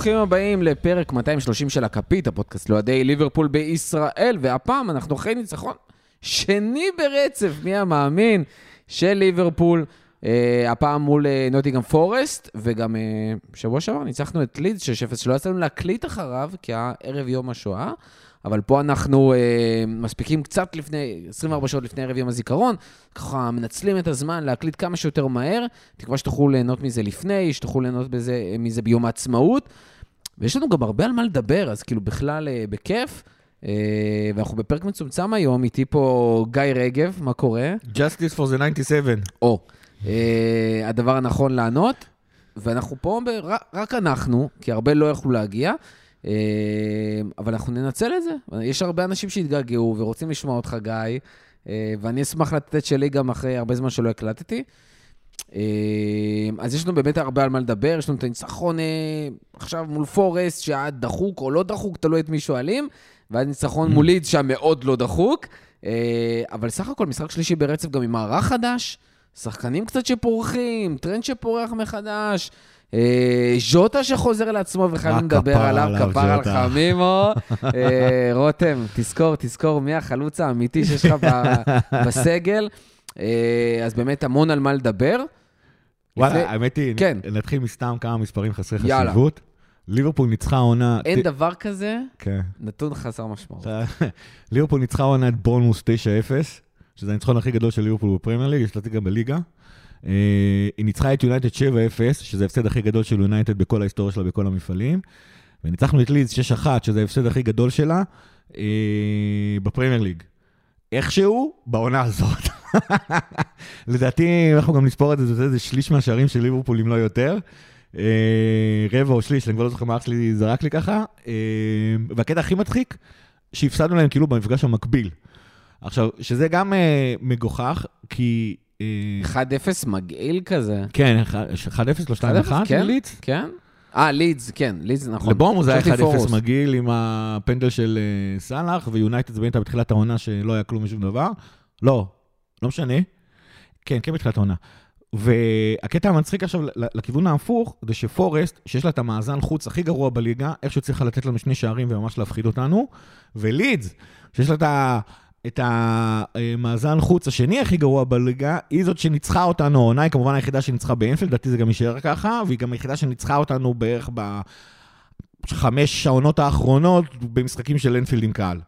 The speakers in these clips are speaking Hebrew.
ברוכים הבאים לפרק 230 של הכפית, הפודקאסט לאוהדי ליברפול בישראל, והפעם אנחנו אחרי ניצחון שני ברצף, מי המאמין, של ליברפול, אה, הפעם מול אה, נוטיגם פורסט, וגם אה, שבוע שעבר ניצחנו את לידס 6-0, שלא יצא לנו להקליט אחריו, כי היה ערב יום השואה. אבל פה אנחנו אה, מספיקים קצת לפני, 24 שעות לפני ערב יום הזיכרון, ככה מנצלים את הזמן להקליט כמה שיותר מהר, תקווה שתוכלו ליהנות מזה לפני, שתוכלו ליהנות בזה, מזה ביום העצמאות. ויש לנו גם הרבה על מה לדבר, אז כאילו בכלל אה, בכיף. אה, ואנחנו בפרק מצומצם היום, איתי פה גיא רגב, מה קורה? Justice for the 97. או, אה, הדבר הנכון לענות, ואנחנו פה, רק, אנחנו, כי הרבה לא יכלו להגיע. אה, אבל אנחנו ננצל את זה. יש הרבה אנשים שהתגעגעו ורוצים לשמוע אותך, גיא, אה, ואני אשמח לתת שלי גם אחרי הרבה זמן שלא הקלטתי. אה, אז יש לנו באמת הרבה על מה לדבר, יש לנו את הניצחון עכשיו מול פורסט, שהיה דחוק או לא דחוק, תלוי את מי שואלים, ואז ניצחון מול לידס שהיה מאוד לא דחוק. אבל סך הכל משחק שלישי ברצף גם עם מערך חדש, שחקנים קצת שפורחים, טרנט שפורח מחדש. אה, ז'וטה שחוזר לעצמו וחייבים לדבר עליו, כפרה על אמאמו. אה, רותם, תזכור, תזכור מי החלוץ האמיתי שיש לך בסגל. אה, אז באמת המון על מה לדבר. וואלה, האמת היא, כן. נתחיל מסתם כמה מספרים חסרי חשיבות. ליברפול ניצחה עונה... אין דבר כזה, כן. נתון חסר משמעות. ליברפול ניצחה עונה את בורנמוס 9-0, שזה הניצחון הכי גדול של ליברפול בפרמייר ליג, יש לדעתי גם בליגה. אה, היא ניצחה את יונייטד 7-0, שזה ההפסד הכי גדול של יונייטד בכל ההיסטוריה שלה, בכל המפעלים. וניצחנו את לידס 6-1, שזה ההפסד הכי גדול שלה, אה, בפרמייר ליג. איכשהו, בעונה הזאת. לדעתי, אנחנו גם נספור את זה, זה, זה שליש מהשערים של ליברפול, אם לא יותר. אה, רבע או שליש, אני כבר לא זוכר מה אח שלי זרק לי ככה. והקטע הכי מצחיק, שהפסדנו להם כאילו במפגש המקביל. עכשיו, שזה גם מגוחך, כי 1-0 מגעיל כזה. כן, 1-0 לא 2-1 כן, לידס? כן. אה, לידס, כן, לידס, נכון. לבורמו זה היה 1-0 מגעיל עם הפנדל של אה, סאלח, ויונייטד זה באמת בתחילת העונה שלא היה כלום משום דבר. לא, לא משנה. כן, כן בתחילת העונה. והקטע המצחיק עכשיו לכיוון ההפוך, זה שפורסט, שיש לה את המאזן חוץ הכי גרוע בליגה, איכשהו צריכה לתת לנו שני שערים וממש להפחיד אותנו, ולידס, שיש לה את ה... את המאזן חוץ השני הכי גרוע בליגה, היא זאת שניצחה אותנו, העונה היא כמובן היחידה שניצחה באנפילד, לדעתי זה גם יישאר ככה, והיא גם היחידה שניצחה אותנו בערך בחמש העונות האחרונות במשחקים של אנפילד עם קהל.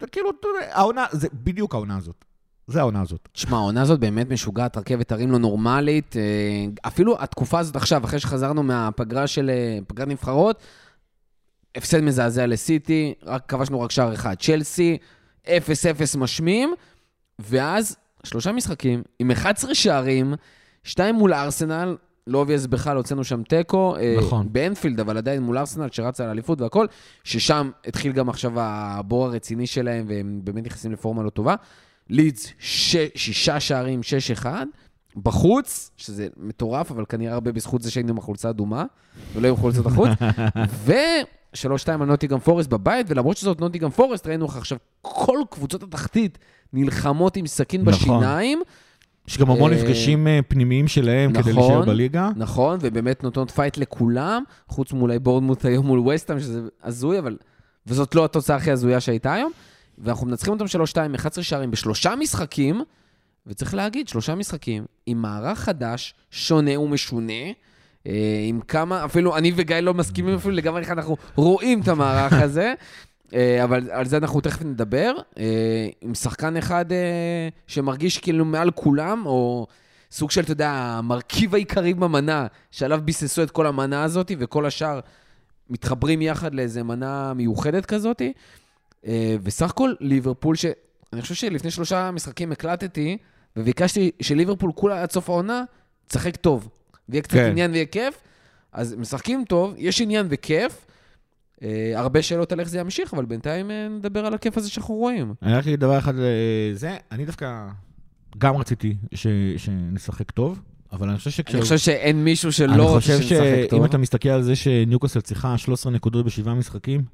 זה כאילו, העונה, זה בדיוק העונה הזאת. זה העונה הזאת. תשמע, העונה הזאת באמת משוגעת, רכבת הרים לא נורמלית. אה, אפילו התקופה הזאת עכשיו, אחרי שחזרנו מהפגרה של אה, פגרת נבחרות, הפסד מזעזע לסיטי, רק כבשנו רק שער אחד. צ'לסי, 0-0 משמים, ואז שלושה משחקים עם 11 שערים, שתיים מול ארסנל, לא obvious בכלל, הוצאנו שם תיקו. אה, נכון. באנפילד, אבל עדיין מול ארסנל, שרצה על אליפות והכל, ששם התחיל גם עכשיו הבור הרציני שלהם, והם באמת נכנסים לפורמה לא טובה. לידס, ש... שישה שערים, 6-1. בחוץ, שזה מטורף, אבל כנראה הרבה בזכות זה שהיינו עם החולצה אדומה, ולא עם חולצות החוץ. ו... 3-2 על נוטינגהאם פורסט בבית, ולמרות שזאת נוטינגהאם פורסט, ראינו לך עכשיו, כל קבוצות התחתית נלחמות עם סכין נכון. בשיניים. יש גם המון אה, מפגשים אה, פנימיים שלהם נכון, כדי להישאר בליגה. נכון, ובאמת נותנות פייט לכולם, חוץ מאולי בורנמות' היום מול ווסטהאם, שזה הזוי, אבל... וזאת לא התוצאה הכי הזויה שהייתה היום. ואנחנו מנצחים אותם 3-2, 11 שערים בשלושה משחקים, וצריך להגיד, שלושה משחקים עם מערך חדש, שונה ומשונה. אה, עם כמה, אפילו אני וגיא לא מסכימים אפילו לגמרי איך אנחנו רואים את המערך הזה, אה, אבל על זה אנחנו תכף נדבר. אה, עם שחקן אחד שמרגיש כאילו מעל כולם, או סוג של, אתה יודע, המרכיב העיקרי במנה, שעליו ביססו את כל המנה הזאת, וכל השאר מתחברים יחד לאיזה מנה מיוחדת כזאת. וסך הכל, ליברפול, שאני חושב שלפני שלושה משחקים הקלטתי, וביקשתי שליברפול כולה עד סוף העונה, תשחק טוב. ויהיה קצת כן. עניין ויהיה כיף. אז משחקים טוב, יש עניין וכיף. אה, הרבה שאלות על איך זה ימשיך, אבל בינתיים אה, נדבר על הכיף הזה שאנחנו רואים. אני רק אגיד דבר אחד לזה, אני דווקא גם רציתי ש, שנשחק טוב. אבל אני חושב שכש... אני חושב שאין מישהו שלא רוצה שנשחק טוב. אני חושב שאם אתה מסתכל על זה שניוקוסל צריכה 13 נקודות בשבעה משחקים,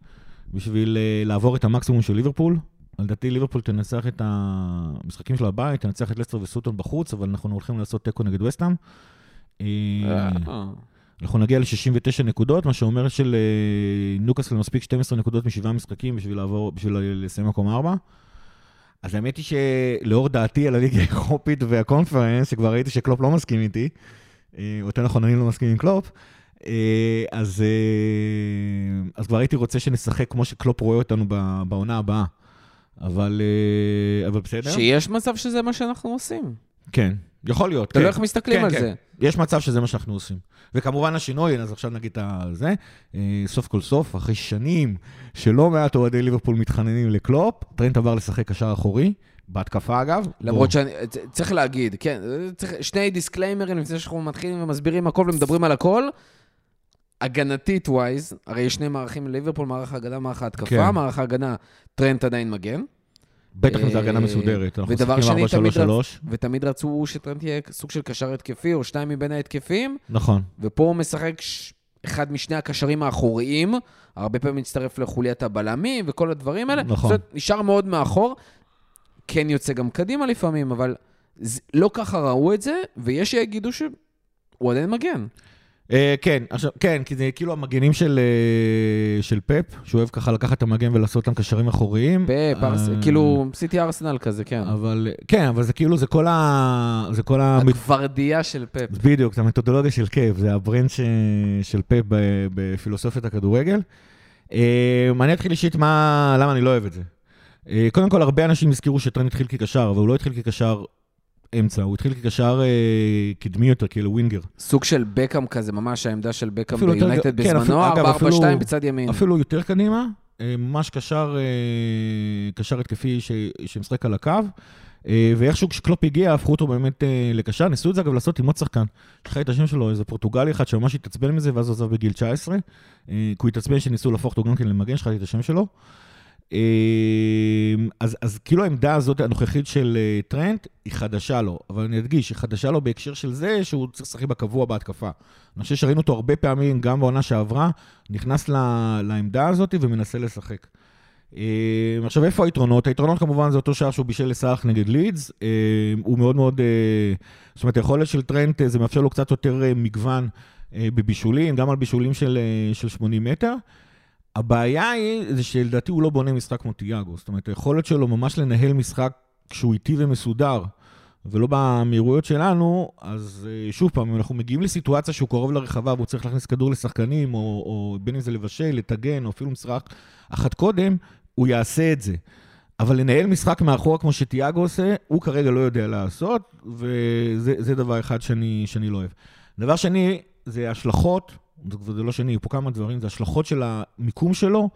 בשביל uh, לעבור את המקסימום של ליברפול, לדעתי ליברפול תנצח את המשחקים של הבית, תנצח את לסטר וסוטון בחוץ, אבל אנחנו הולכים לעשות תיקו נגד וסטאם. אה, אנחנו נגיע ל-69 נקודות, מה שאומר שלנוקאסל מספיק 12 נקודות משבעה משחקים בשביל לעבור, בשביל לסיים מקום 4. אז האמת היא שלאור דעתי על הליגה האירופית והקונפרנס, שכבר ראיתי שקלופ לא מסכים איתי, אה, יותר נכון, אני לא מסכים עם קלופ, אה, אז, אה, אז כבר הייתי רוצה שנשחק כמו שקלופ רואה אותנו בעונה הבאה. אבל, אבל בסדר. שיש מצב שזה מה שאנחנו עושים. כן, יכול להיות. תלוי כן. איך מסתכלים כן, על כן. זה. יש מצב שזה מה שאנחנו עושים. וכמובן השינוי, אז עכשיו נגיד את זה, אה, סוף כל סוף, אחרי שנים שלא מעט אוהדי ליברפול מתחננים לקלופ, טרנט עבר לשחק קשר אחורי, בהתקפה אגב. למרות שאני, צריך להגיד, כן, צריך, שני דיסקליימרים לפני שאנחנו מתחילים ומסבירים הכל ומדברים על הכל. הגנתית wise, הרי יש שני מערכים לליברפול, מערך ההגנה, מערך ההתקפה, כן. מערך ההגנה, טרנט עדיין מגן. בטח אם זו הגנה אה, מסודרת. אנחנו משחקים שני, תמיד 4-3-3. רצ... ותמיד רצו שטרנט יהיה סוג של קשר התקפי, או שניים מבין ההתקפים, נכון. ופה הוא משחק ש... אחד משני הקשרים האחוריים, הרבה פעמים מצטרף לחוליית הבלמים וכל הדברים האלה. נכון. זאת אומרת, נשאר מאוד מאחור, כן יוצא גם קדימה לפעמים, אבל זה... לא ככה ראו את זה, ויש שיגידו שהוא עדיין מגן. אה, כן, עכשיו, כן, כי זה כאילו המגנים של, אה, של פפ, שהוא אוהב ככה לקחת את המגן ולעשות אותם קשרים אחוריים. פאפ, ארס... אה, כאילו, סיטי ארסנל כזה, כן. אבל, כן, אבל זה כאילו, זה כל ה... זה כל ה... הגוורדיה של פפ. בדיוק, זה המתודולוגיה של פפ, זה הברנד ש... של ב- בפילוסופיית הכדורגל. אני אתחיל אישית מה... למה אני לא אוהב את זה. קודם כל, הרבה אנשים הזכירו שטרנט התחיל כקשר, אבל הוא לא התחיל כקשר אמצע, הוא התחיל כקשר אה, קדמי יותר, כאילו winger. סוג של בקאם כזה, ממש העמדה של בקאם ביונייטד כן, בזמנו, אגב, 4-4-2 אפילו- בצד ימין. אפילו יותר קדימה, אה, ממש קשר, אה, קשר התקפי ש... שמשחק על הקו. ואיכשהו כשקלופ הגיע, הפכו אותו באמת לקשר. ניסו את זה אגב לעשות עם עוד שחקן. שכחתי את השם שלו, איזה פורטוגלי אחד שממש התעצבן מזה, ואז עזב בגיל 19. אה, כי הוא התעצבן שניסו להפוך אותו גם כן למגן, שכחתי את השם שלו. אה, אז, אז כאילו העמדה הזאת הנוכחית של אה, טרנט היא חדשה לו, אבל אני אדגיש, היא חדשה לו בהקשר של זה שהוא צריך לשחק בקבוע בהתקפה. אני חושב שראינו אותו הרבה פעמים, גם בעונה שעברה, נכנס ל- לעמדה הזאת ומנסה לשחק. אה, עכשיו, איפה היתרונות? היתרונות כמובן זה אותו שער שהוא בישל לסאלח נגד לידס. אה, הוא מאוד מאוד... אה, זאת אומרת, היכולת של טרנט, אה, זה מאפשר לו קצת יותר מגוון בבישולים, גם על בישולים של, של 80 מטר. הבעיה היא, זה שלדעתי הוא לא בונה משחק כמו תיאגו. זאת אומרת, היכולת שלו ממש לנהל משחק כשהוא איטי ומסודר, ולא במהירויות שלנו, אז אה, שוב פעם, אם אנחנו מגיעים לסיטואציה שהוא קרוב לרחבה והוא צריך להכניס כדור לשחקנים, או, או בין אם זה לבשל, לטגן, או אפילו משחק אחת קודם, הוא יעשה את זה. אבל לנהל משחק מאחורה כמו שתיאגו עושה, הוא כרגע לא יודע לעשות, וזה זה דבר אחד שאני, שאני לא אוהב. דבר שני, זה השלכות, זה, זה לא שני, פה כמה דברים, זה השלכות של המיקום שלו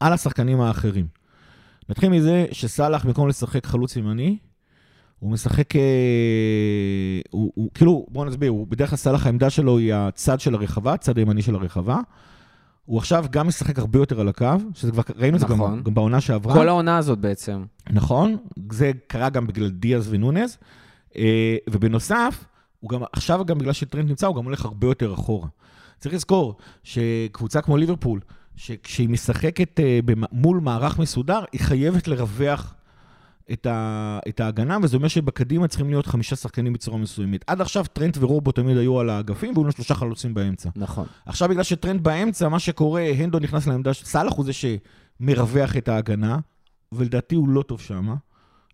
על השחקנים האחרים. נתחיל מזה שסאלח, במקום לשחק חלוץ ימני, הוא משחק, אה, הוא, הוא, כאילו, בואו נסביר, הוא, בדרך כלל סאלח העמדה שלו היא הצד של הרחבה, הצד הימני של הרחבה. הוא עכשיו גם משחק הרבה יותר על הקו, שזה כבר, ראינו את זה נכון. גם, גם בעונה שעברה. כל העונה הזאת בעצם. נכון, זה קרה גם בגלל דיאז ונונז, אה, ובנוסף, הוא גם, עכשיו גם בגלל שטרנד נמצא, הוא גם הולך הרבה יותר אחורה. צריך לזכור שקבוצה כמו ליברפול, שכשהיא משחקת אה, מול מערך מסודר, היא חייבת לרווח את, ה, את ההגנה, וזה אומר שבקדימה צריכים להיות חמישה שחקנים בצורה מסוימת. עד עכשיו טרנט ורובו תמיד היו על האגפים, והיו לנו שלושה חלוצים באמצע. נכון. עכשיו, בגלל שטרנד באמצע, מה שקורה, הנדו נכנס לעמדה, סאלח הוא זה שמרווח את ההגנה, ולדעתי הוא לא טוב שם.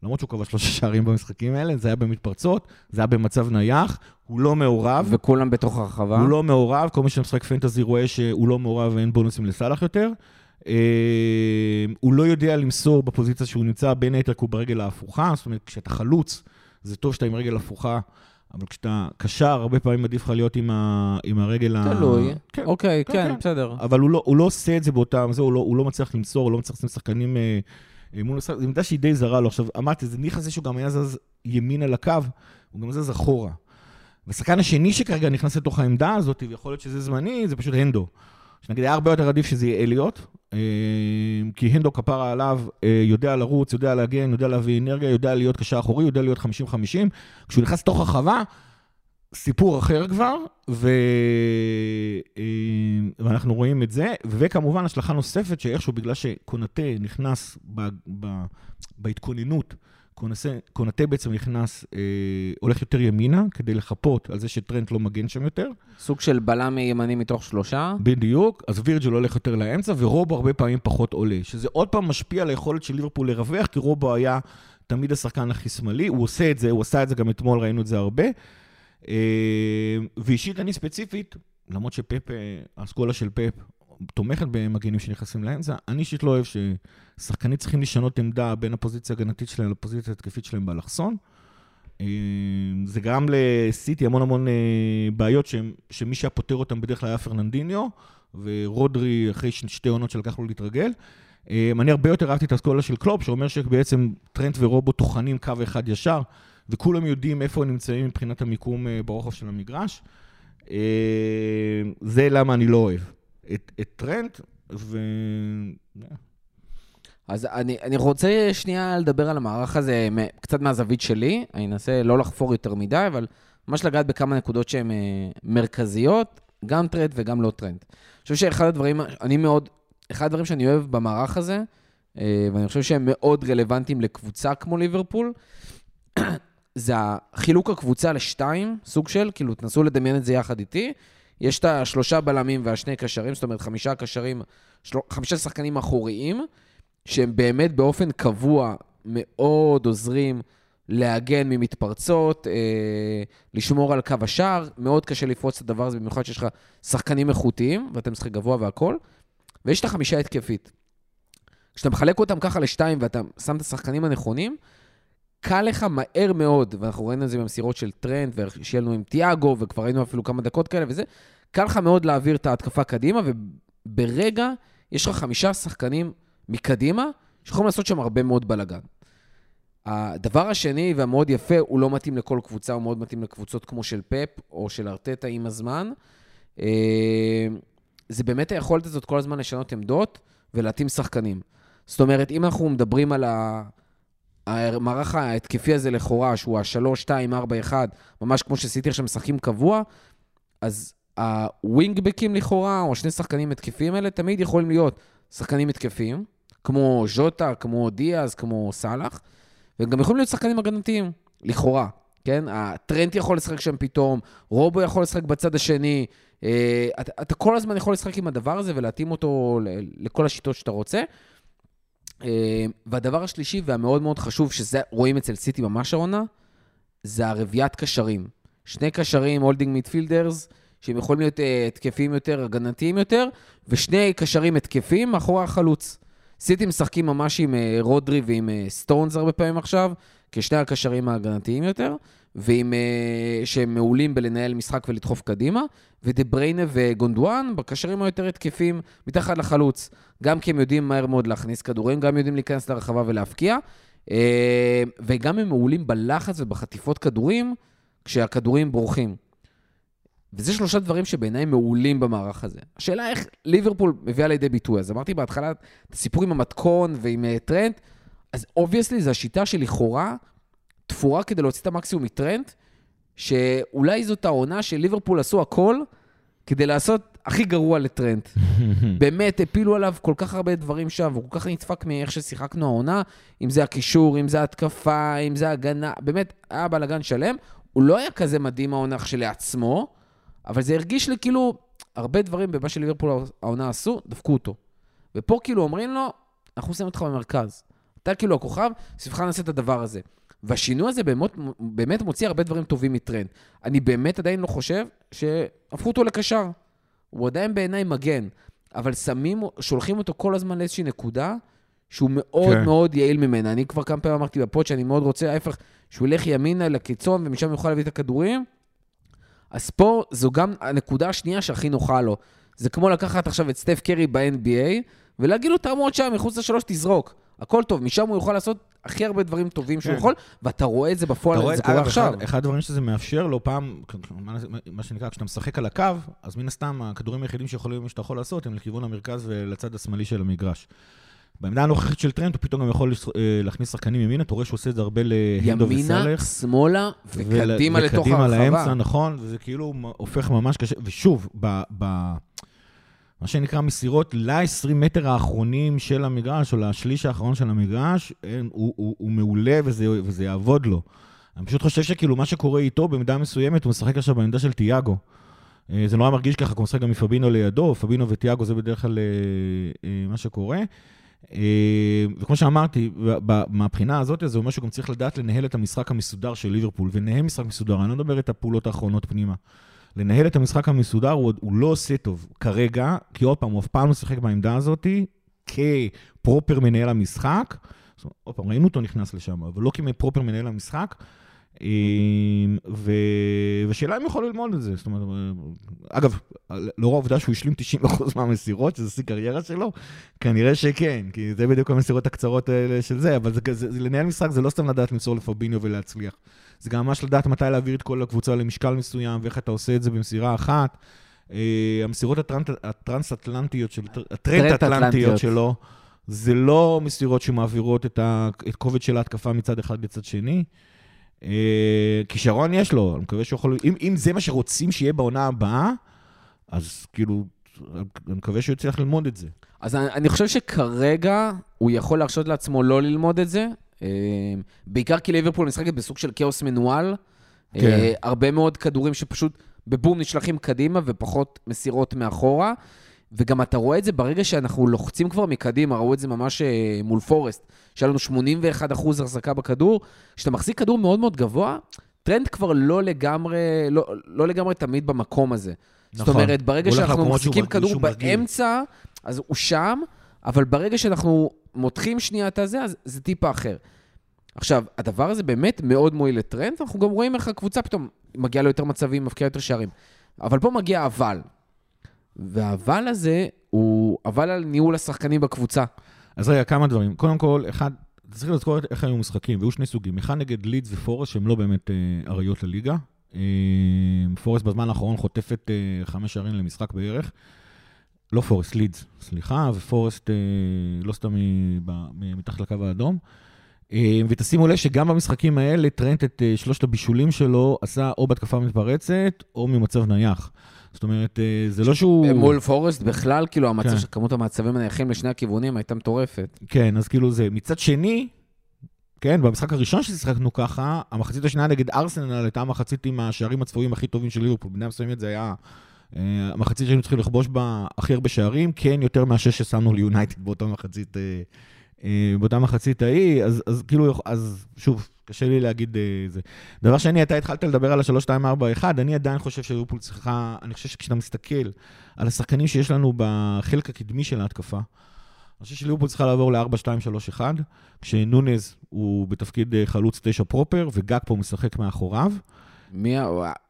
למרות שהוא כבש שלושה שערים במשחקים האלה, זה היה במתפרצות, זה היה במצב נייח, הוא לא מעורב, וכולם בתוך הרחבה. הוא לא מעורב, כל מי שמשחק פנטזי רואה שהוא לא מעורב ואין בונוסים לסאלח יותר. אה, הוא לא יודע למסור בפוזיציה שהוא נמצא, בין היתר כי הוא ברגל ההפוכה, זאת אומרת, כשאתה חלוץ, זה טוב שאתה עם רגל הפוכה, אבל כשאתה קשר, הרבה פעמים עדיף לך להיות עם, ה, עם הרגל ה... תלוי. כן, אוקיי, כן, כן, כן. בסדר. אבל הוא לא, הוא לא עושה את זה באותם, זה, הוא לא, הוא לא מצליח למסור, הוא לא מצליח לשים שחקנים אה, מול השחק, זו עמדה שהיא די זרה לו. עכשיו, אמרתי, זה ניחא זה שהוא גם היה זז ימינה לקו, הוא גם זז אחורה. והשחקן השני שכרגע נכנס לתוך העמדה הזאת, ויכול להיות שזה זמני, זה פשוט הנדו. שנגיד היה הרבה יותר עדיף שזה יהיה אליוט, אה, כי הנדו כפרה עליו, אה, יודע לרוץ, יודע להגן, יודע להביא אנרגיה, יודע להיות קשר אחורי, יודע להיות 50-50. כשהוא נכנס לתוך הרחבה, סיפור אחר כבר, ו... אה, ואנחנו רואים את זה, וכמובן השלכה נוספת שאיכשהו בגלל שקונטה נכנס ב... ב... בהתכוננות קונטה, קונטה בעצם נכנס, אה, הולך יותר ימינה, כדי לחפות על זה שטרנט לא מגן שם יותר. סוג של בלם ימני מתוך שלושה. בדיוק, אז וירג'ל הולך יותר לאמצע, ורובו הרבה פעמים פחות עולה. שזה עוד פעם משפיע על היכולת של ליברפול לרווח, כי רובו היה תמיד השחקן הכי שמאלי, הוא עושה את זה, הוא עשה את זה גם אתמול, ראינו את זה הרבה. אה, ואישית, אני ספציפית, למרות שפפ, אה, האסכולה של פפ תומכת במגנים שנכנסים לאמצע, אני אישית לא אוהב ששחקנים צריכים לשנות עמדה בין הפוזיציה ההגנתית שלהם לפוזיציה ההתקפית שלהם באלכסון. אה, זה גרם לסיטי המון המון בעיות שמי שהיה פותר אותם בדרך כלל היה פרננדיניו, ורודרי אחרי שתי עונות שלקח לו להתרגל. אני הרבה יותר אהבתי את האסכולה של קלופ, שאומר שבעצם טרנט ורובו טוחנים קו אחד ישר, וכולם יודעים איפה הם נמצאים מבחינת המיקום ברוחב של המגרש. אה, זה למה אני לא אוהב את, את טרנט, ו... אז אני, אני רוצה שנייה לדבר על המערך הזה קצת מהזווית שלי. אני אנסה לא לחפור יותר מדי, אבל ממש לגעת בכמה נקודות שהן אה, מרכזיות, גם טרנט וגם לא טרנט. אני חושב שאחד הדברים, אני מאוד, אחד הדברים שאני אוהב במערך הזה, אה, ואני חושב שהם מאוד רלוונטיים לקבוצה כמו ליברפול, זה החילוק הקבוצה לשתיים, סוג של, כאילו, תנסו לדמיין את זה יחד איתי. יש את השלושה בלמים והשני קשרים, זאת אומרת, חמישה קשרים, של... חמישה שחקנים אחוריים, שהם באמת באופן קבוע מאוד עוזרים להגן ממתפרצות, אה, לשמור על קו השער. מאוד קשה לפרוץ את הדבר הזה, במיוחד שיש לך שחקנים איכותיים, ואתה משחק גבוה והכול. ויש את החמישה התקפית. כשאתה מחלק אותם ככה לשתיים ואתה שם את השחקנים הנכונים, קל לך מהר מאוד, ואנחנו ראינו את זה במסירות של טרנד, ושיהיה לנו עם תיאגו, וכבר ראינו אפילו כמה דקות כאלה וזה, קל לך מאוד להעביר את ההתקפה קדימה, וברגע יש לך חמישה שחקנים מקדימה, שיכולים לעשות שם הרבה מאוד בלאגן. הדבר השני, והמאוד יפה, הוא לא מתאים לכל קבוצה, הוא מאוד מתאים לקבוצות כמו של פפ, או של ארטטה עם הזמן. אה, זה באמת היכולת הזאת כל הזמן לשנות עמדות ולהתאים שחקנים. זאת אומרת, אם אנחנו מדברים על ה... המערך ההתקפי הזה לכאורה, שהוא ה-3, 2, 4, 1, ממש כמו שסיטי עכשיו משחקים קבוע, אז הווינגבקים לכאורה, או שני שחקנים התקפיים האלה, תמיד יכולים להיות שחקנים התקפיים, כמו ז'וטה, כמו דיאז, כמו סאלח, והם גם יכולים להיות שחקנים הגנתיים, לכאורה, כן? הטרנט יכול לשחק שם פתאום, רובו יכול לשחק בצד השני, אה, אתה, אתה כל הזמן יכול לשחק עם הדבר הזה ולהתאים אותו לכל השיטות שאתה רוצה. אה, והדבר השלישי והמאוד מאוד חשוב, שזה רואים אצל סיטי ממש העונה, זה הרביעיית קשרים. שני קשרים, holding midfielders, שהם יכולים להיות אה, התקפיים יותר, הגנתיים יותר, ושני קשרים התקפיים מאחורי החלוץ. סיטי משחקים ממש עם אה, רודרי ועם סטונס הרבה פעמים עכשיו, כשני הקשרים ההגנתיים יותר, ועם, שהם מעולים בלנהל משחק ולדחוף קדימה, ודה בריינה וגונדואן בקשרים היותר התקפים מתחת לחלוץ. גם כי הם יודעים מהר מאוד להכניס כדורים, גם יודעים להיכנס לרחבה ולהבקיע, אה, וגם הם מעולים בלחץ ובחטיפות כדורים כשהכדורים בורחים. וזה שלושה דברים שבעיניי מעולים במערך הזה. השאלה איך ליברפול מביאה לידי ביטוי. אז אמרתי בהתחלה את הסיפור עם המתכון ועם uh, טרנט, אז obviously זו השיטה שלכאורה תפורה כדי להוציא את המקסימום מטרנט, שאולי זאת העונה שליברפול עשו הכל כדי לעשות הכי גרוע לטרנט. באמת, הפילו עליו כל כך הרבה דברים שם, והוא כל כך נדפק מאיך ששיחקנו העונה, אם זה הקישור, אם זה ההתקפה, אם זה ההגנה, באמת, היה בלאגן שלם. הוא לא היה כזה מדהים העונה כשלעצמו, אבל זה הרגיש לי כאילו, הרבה דברים במה שליברפול העונה עשו, דפקו אותו. ופה כאילו אומרים לו, אנחנו שמים אותך במרכז. אתה כאילו הכוכב, סביבך נעשה את הדבר הזה. והשינוי הזה באמת, באמת מוציא הרבה דברים טובים מטרנד. אני באמת עדיין לא חושב שהפכו אותו לקשר. הוא עדיין בעיניי מגן, אבל שמים, שולחים אותו כל הזמן לאיזושהי נקודה שהוא מאוד כן. מאוד יעיל ממנה. אני כבר כמה פעמים אמרתי בפוד שאני מאוד רוצה, ההפך, שהוא ילך ימינה לקיצון ומשם יוכל להביא את הכדורים. אז פה זו גם הנקודה השנייה שהכי נוחה לו. זה כמו לקחת עכשיו את סטף קרי ב-NBA ולהגיד לו, תעמוד שם, מחוץ לשלוש תזרוק. הכל טוב, משם הוא יוכל לעשות הכי הרבה דברים טובים שהוא כן. יכול, ואתה רואה את זה בפועל, זה קורה עכשיו. אחד, הדברים שזה מאפשר לו, פעם, מה, שנקרא, כשאתה משחק על הקו, אז מן הסתם, הכדורים היחידים שיכולים, שאתה יכול לעשות, הם לכיוון המרכז ולצד השמאלי של המגרש. בעמדה הנוכחית של טרנד, הוא פתאום גם יכול אה, להכניס שחקנים ימינה, אתה רואה שהוא עושה את זה הרבה להנדו וסלח. ימינה, שמאלה, וקדימה לתוך הרחבה. וקדימה לאמצע, נכון, וזה כאילו הופך ממש קשה. ושוב, ב... ב מה שנקרא מסירות ל-20 מטר האחרונים של המגרש, או לשליש האחרון של המגרש, אין, הוא, הוא, הוא מעולה וזה, וזה יעבוד לו. אני פשוט חושב שכאילו מה שקורה איתו, במידה מסוימת, הוא משחק עכשיו בעמדה של תיאגו. אה, זה נורא מרגיש ככה, כמו משחק גם מפבינו לידו, פבינו ותיאגו זה בדרך כלל אה, אה, מה שקורה. וכמו שאמרתי, מהבחינה הזאת, זה אומר שהוא גם צריך לדעת לנהל את המשחק המסודר של ליברפול, ונהל משחק מסודר, אני לא מדבר את הפעולות האחרונות פנימה. לנהל את המשחק המסודר הוא, הוא לא עושה טוב כרגע, כי עוד פעם, הוא אף פעם לא שיחק בעמדה הזאת כפרופר מנהל המשחק. עוד פעם, ראינו אותו נכנס לשם, אבל לא כפרופר מנהל המשחק. ו... ושאלה אם יכול ללמוד את זה. זאת אומרת, אגב, לאור העובדה שהוא השלים 90% מהמסירות, שזה שיא קריירה שלו, כנראה שכן, כי זה בדיוק המסירות הקצרות האלה של זה, אבל זה, זה, זה, לנהל משחק זה לא סתם לדעת למסור לפביניו ולהצליח. זה גם ממש לדעת מתי להעביר את כל הקבוצה למשקל מסוים, ואיך אתה עושה את זה במסירה אחת. אה, המסירות הטרנס-אטלנטיות, הטרנט-אטלנטיות שלו, זה לא מסירות שמעבירות את, ה, את כובד של ההתקפה מצד אחד לצד שני. אה, כישרון יש לו, אני מקווה שהוא יכול... אם, אם זה מה שרוצים שיהיה בעונה הבאה, אז כאילו, אני מקווה שהוא יצליח ללמוד את זה. אז אני, אני חושב שכרגע הוא יכול להרשות לעצמו לא ללמוד את זה, בעיקר כי ליברפול משחקת בסוג של כאוס מנוהל. כן. אה, הרבה מאוד כדורים שפשוט בבום נשלחים קדימה ופחות מסירות מאחורה. וגם אתה רואה את זה ברגע שאנחנו לוחצים כבר מקדימה, ראו את זה ממש אה, מול פורסט, שהיה לנו 81 אחוז החזקה בכדור. כשאתה מחזיק כדור מאוד מאוד גבוה, טרנד כבר לא לגמרי, לא, לא לגמרי תמיד במקום הזה. נכון. זאת אומרת, ברגע שאנחנו מחזיקים כדור באמצע, אז הוא שם, אבל ברגע שאנחנו מותחים שנייה את הזה, אז זה טיפה אחר. עכשיו, הדבר הזה באמת מאוד מועיל לטרנט, אנחנו גם רואים איך הקבוצה פתאום מגיעה ליותר מצבים, מבקיעה יותר שערים. אבל פה מגיע אבל. והאבל הזה הוא אבל על ניהול השחקנים בקבוצה. אז רגע, כמה דברים. קודם כל, אחד, צריך לזכור איך היו משחקים, והיו שני סוגים. אחד נגד לידס ופורסט, שהם לא באמת אה, אריות לליגה. אה, פורסט בזמן האחרון חוטפת אה, חמש שערים למשחק בערך. לא פורסט, לידס, סליחה, ופורסט אה, לא סתם מתחת לקו האדום. אה, ותשימו לב שגם במשחקים האלה, טרנט את אה, שלושת הבישולים שלו עשה או בהתקפה מתפרצת או ממצב נייח. זאת אומרת, אה, זה לא שהוא... מול פורסט בכלל, כאילו, המצב, כן. כמות המצבים הנייחים לשני הכיוונים הייתה מטורפת. כן, אז כאילו זה. מצד שני, כן, במשחק הראשון ששיחקנו ככה, המחצית השנייה נגד ארסנל הייתה המחצית עם השערים הצפויים הכי טובים של ליברפול. במידה מסוימת זה היה המחצית שהיינו צריכים לכבוש בה הכי הרבה שערים, כן, יותר מהשש ששמנו ליונייטד באותה מחצית, uh, uh, באותה מחצית ההיא, אז, אז כאילו, אז שוב, קשה לי להגיד זה. דבר שני, אתה התחלת לדבר על ה-3-2-4-1, אני עדיין חושב שליברפול צריכה, אני חושב שכשאתה מסתכל על השחקנים שיש לנו בחלק הקדמי של ההתקפה, אני חושב שליברפול צריכה לעבור ל-4-2-3-1, כשנונז הוא בתפקיד אה, חלוץ 9 פרופר, וגג פה משחק מאחוריו. מי,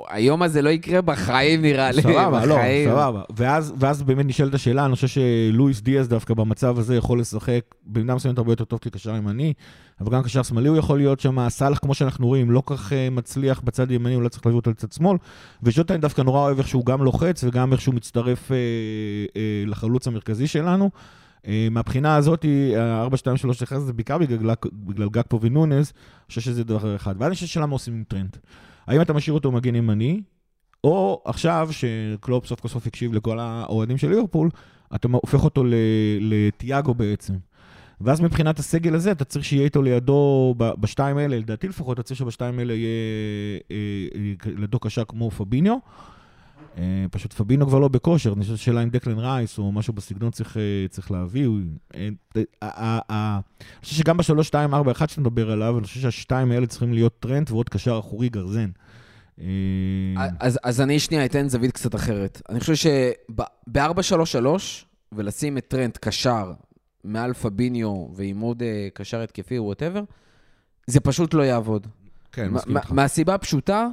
היום הזה לא יקרה בחיים, נראה לי. סבבה, לא, סבבה. ואז, ואז באמת נשאלת השאלה, אני חושב שלואיס דיאז דווקא במצב הזה יכול לשחק במידה מסוימת הרבה יותר טוב כקשר ימני, אבל גם קשר שמאלי הוא יכול להיות שם, סאלח, כמו שאנחנו רואים, לא כך אה, מצליח בצד ימני, הוא לא צריך להביא אותו לצד שמאל, ושוטה דווקא נורא אוהב איך שהוא גם לוחץ וגם איך שהוא מצטרף אה, אה, לחלוץ המרכזי שלנו. אה, מהבחינה הזאת, ה-4, 2, 3, 1 זה בעיקר בגלל, בגלל גאקפו ונונייס, אני חושב שזה דבר אחד. ואז אני חושב שאלה מה עושים עם טרנט. האם אתה משאיר אותו מגן ימני, או עכשיו, שקלופ סוף כל סוף הקשיב לכל האוהדים של ליברפול, אתה הופך אותו לתיאגו בעצם. ואז מבחינת הסגל הזה, אתה צריך שיהיה איתו לידו, בשתיים האלה, לדעתי לפחות, אתה צריך שבשתיים האלה יהיה אה, אה, לידו קשר כמו פביניו. אה, פשוט פביניו כבר לא בכושר, אני חושב שאלה אם דקלן רייס או משהו בסגנון צריך, צריך להביא. אני חושב שגם בשלוש, שתיים, ארבע, אחד שאתה מדבר עליו, אני חושב שהשתיים האלה צריכים להיות טרנט ועוד קשר אחורי גרזן. אז, אז אני שנייה אתן זווית קצת אחרת. אני חושב שב-4-3-3, ולשים את טרנד קשר מעל פביניו ועם עוד קשר התקפי או whatever, זה פשוט לא יעבוד. כן, מסכים איתך. מהסיבה הפשוטה,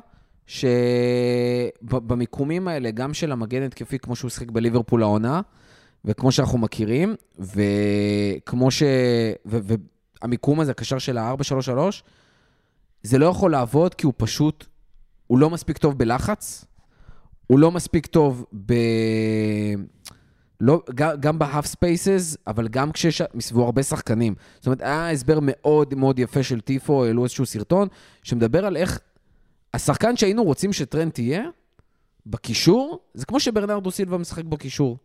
שבמיקומים האלה, גם של המגן התקפי, כמו שהוא שיחק בליברפול העונה, וכמו שאנחנו מכירים, וכמו ש... ו... והמיקום הזה, הקשר של ה-4-3-3, זה לא יכול לעבוד כי הוא פשוט, הוא לא מספיק טוב בלחץ, הוא לא מספיק טוב ב... לא, גם ב half spaces, אבל גם כשיש מסביבו הרבה שחקנים. זאת אומרת, היה הסבר מאוד מאוד יפה של טיפו, העלו איזשהו סרטון, שמדבר על איך השחקן שהיינו רוצים שטרנד תהיה, בקישור, זה כמו שברנרדו סילבה משחק בקישור.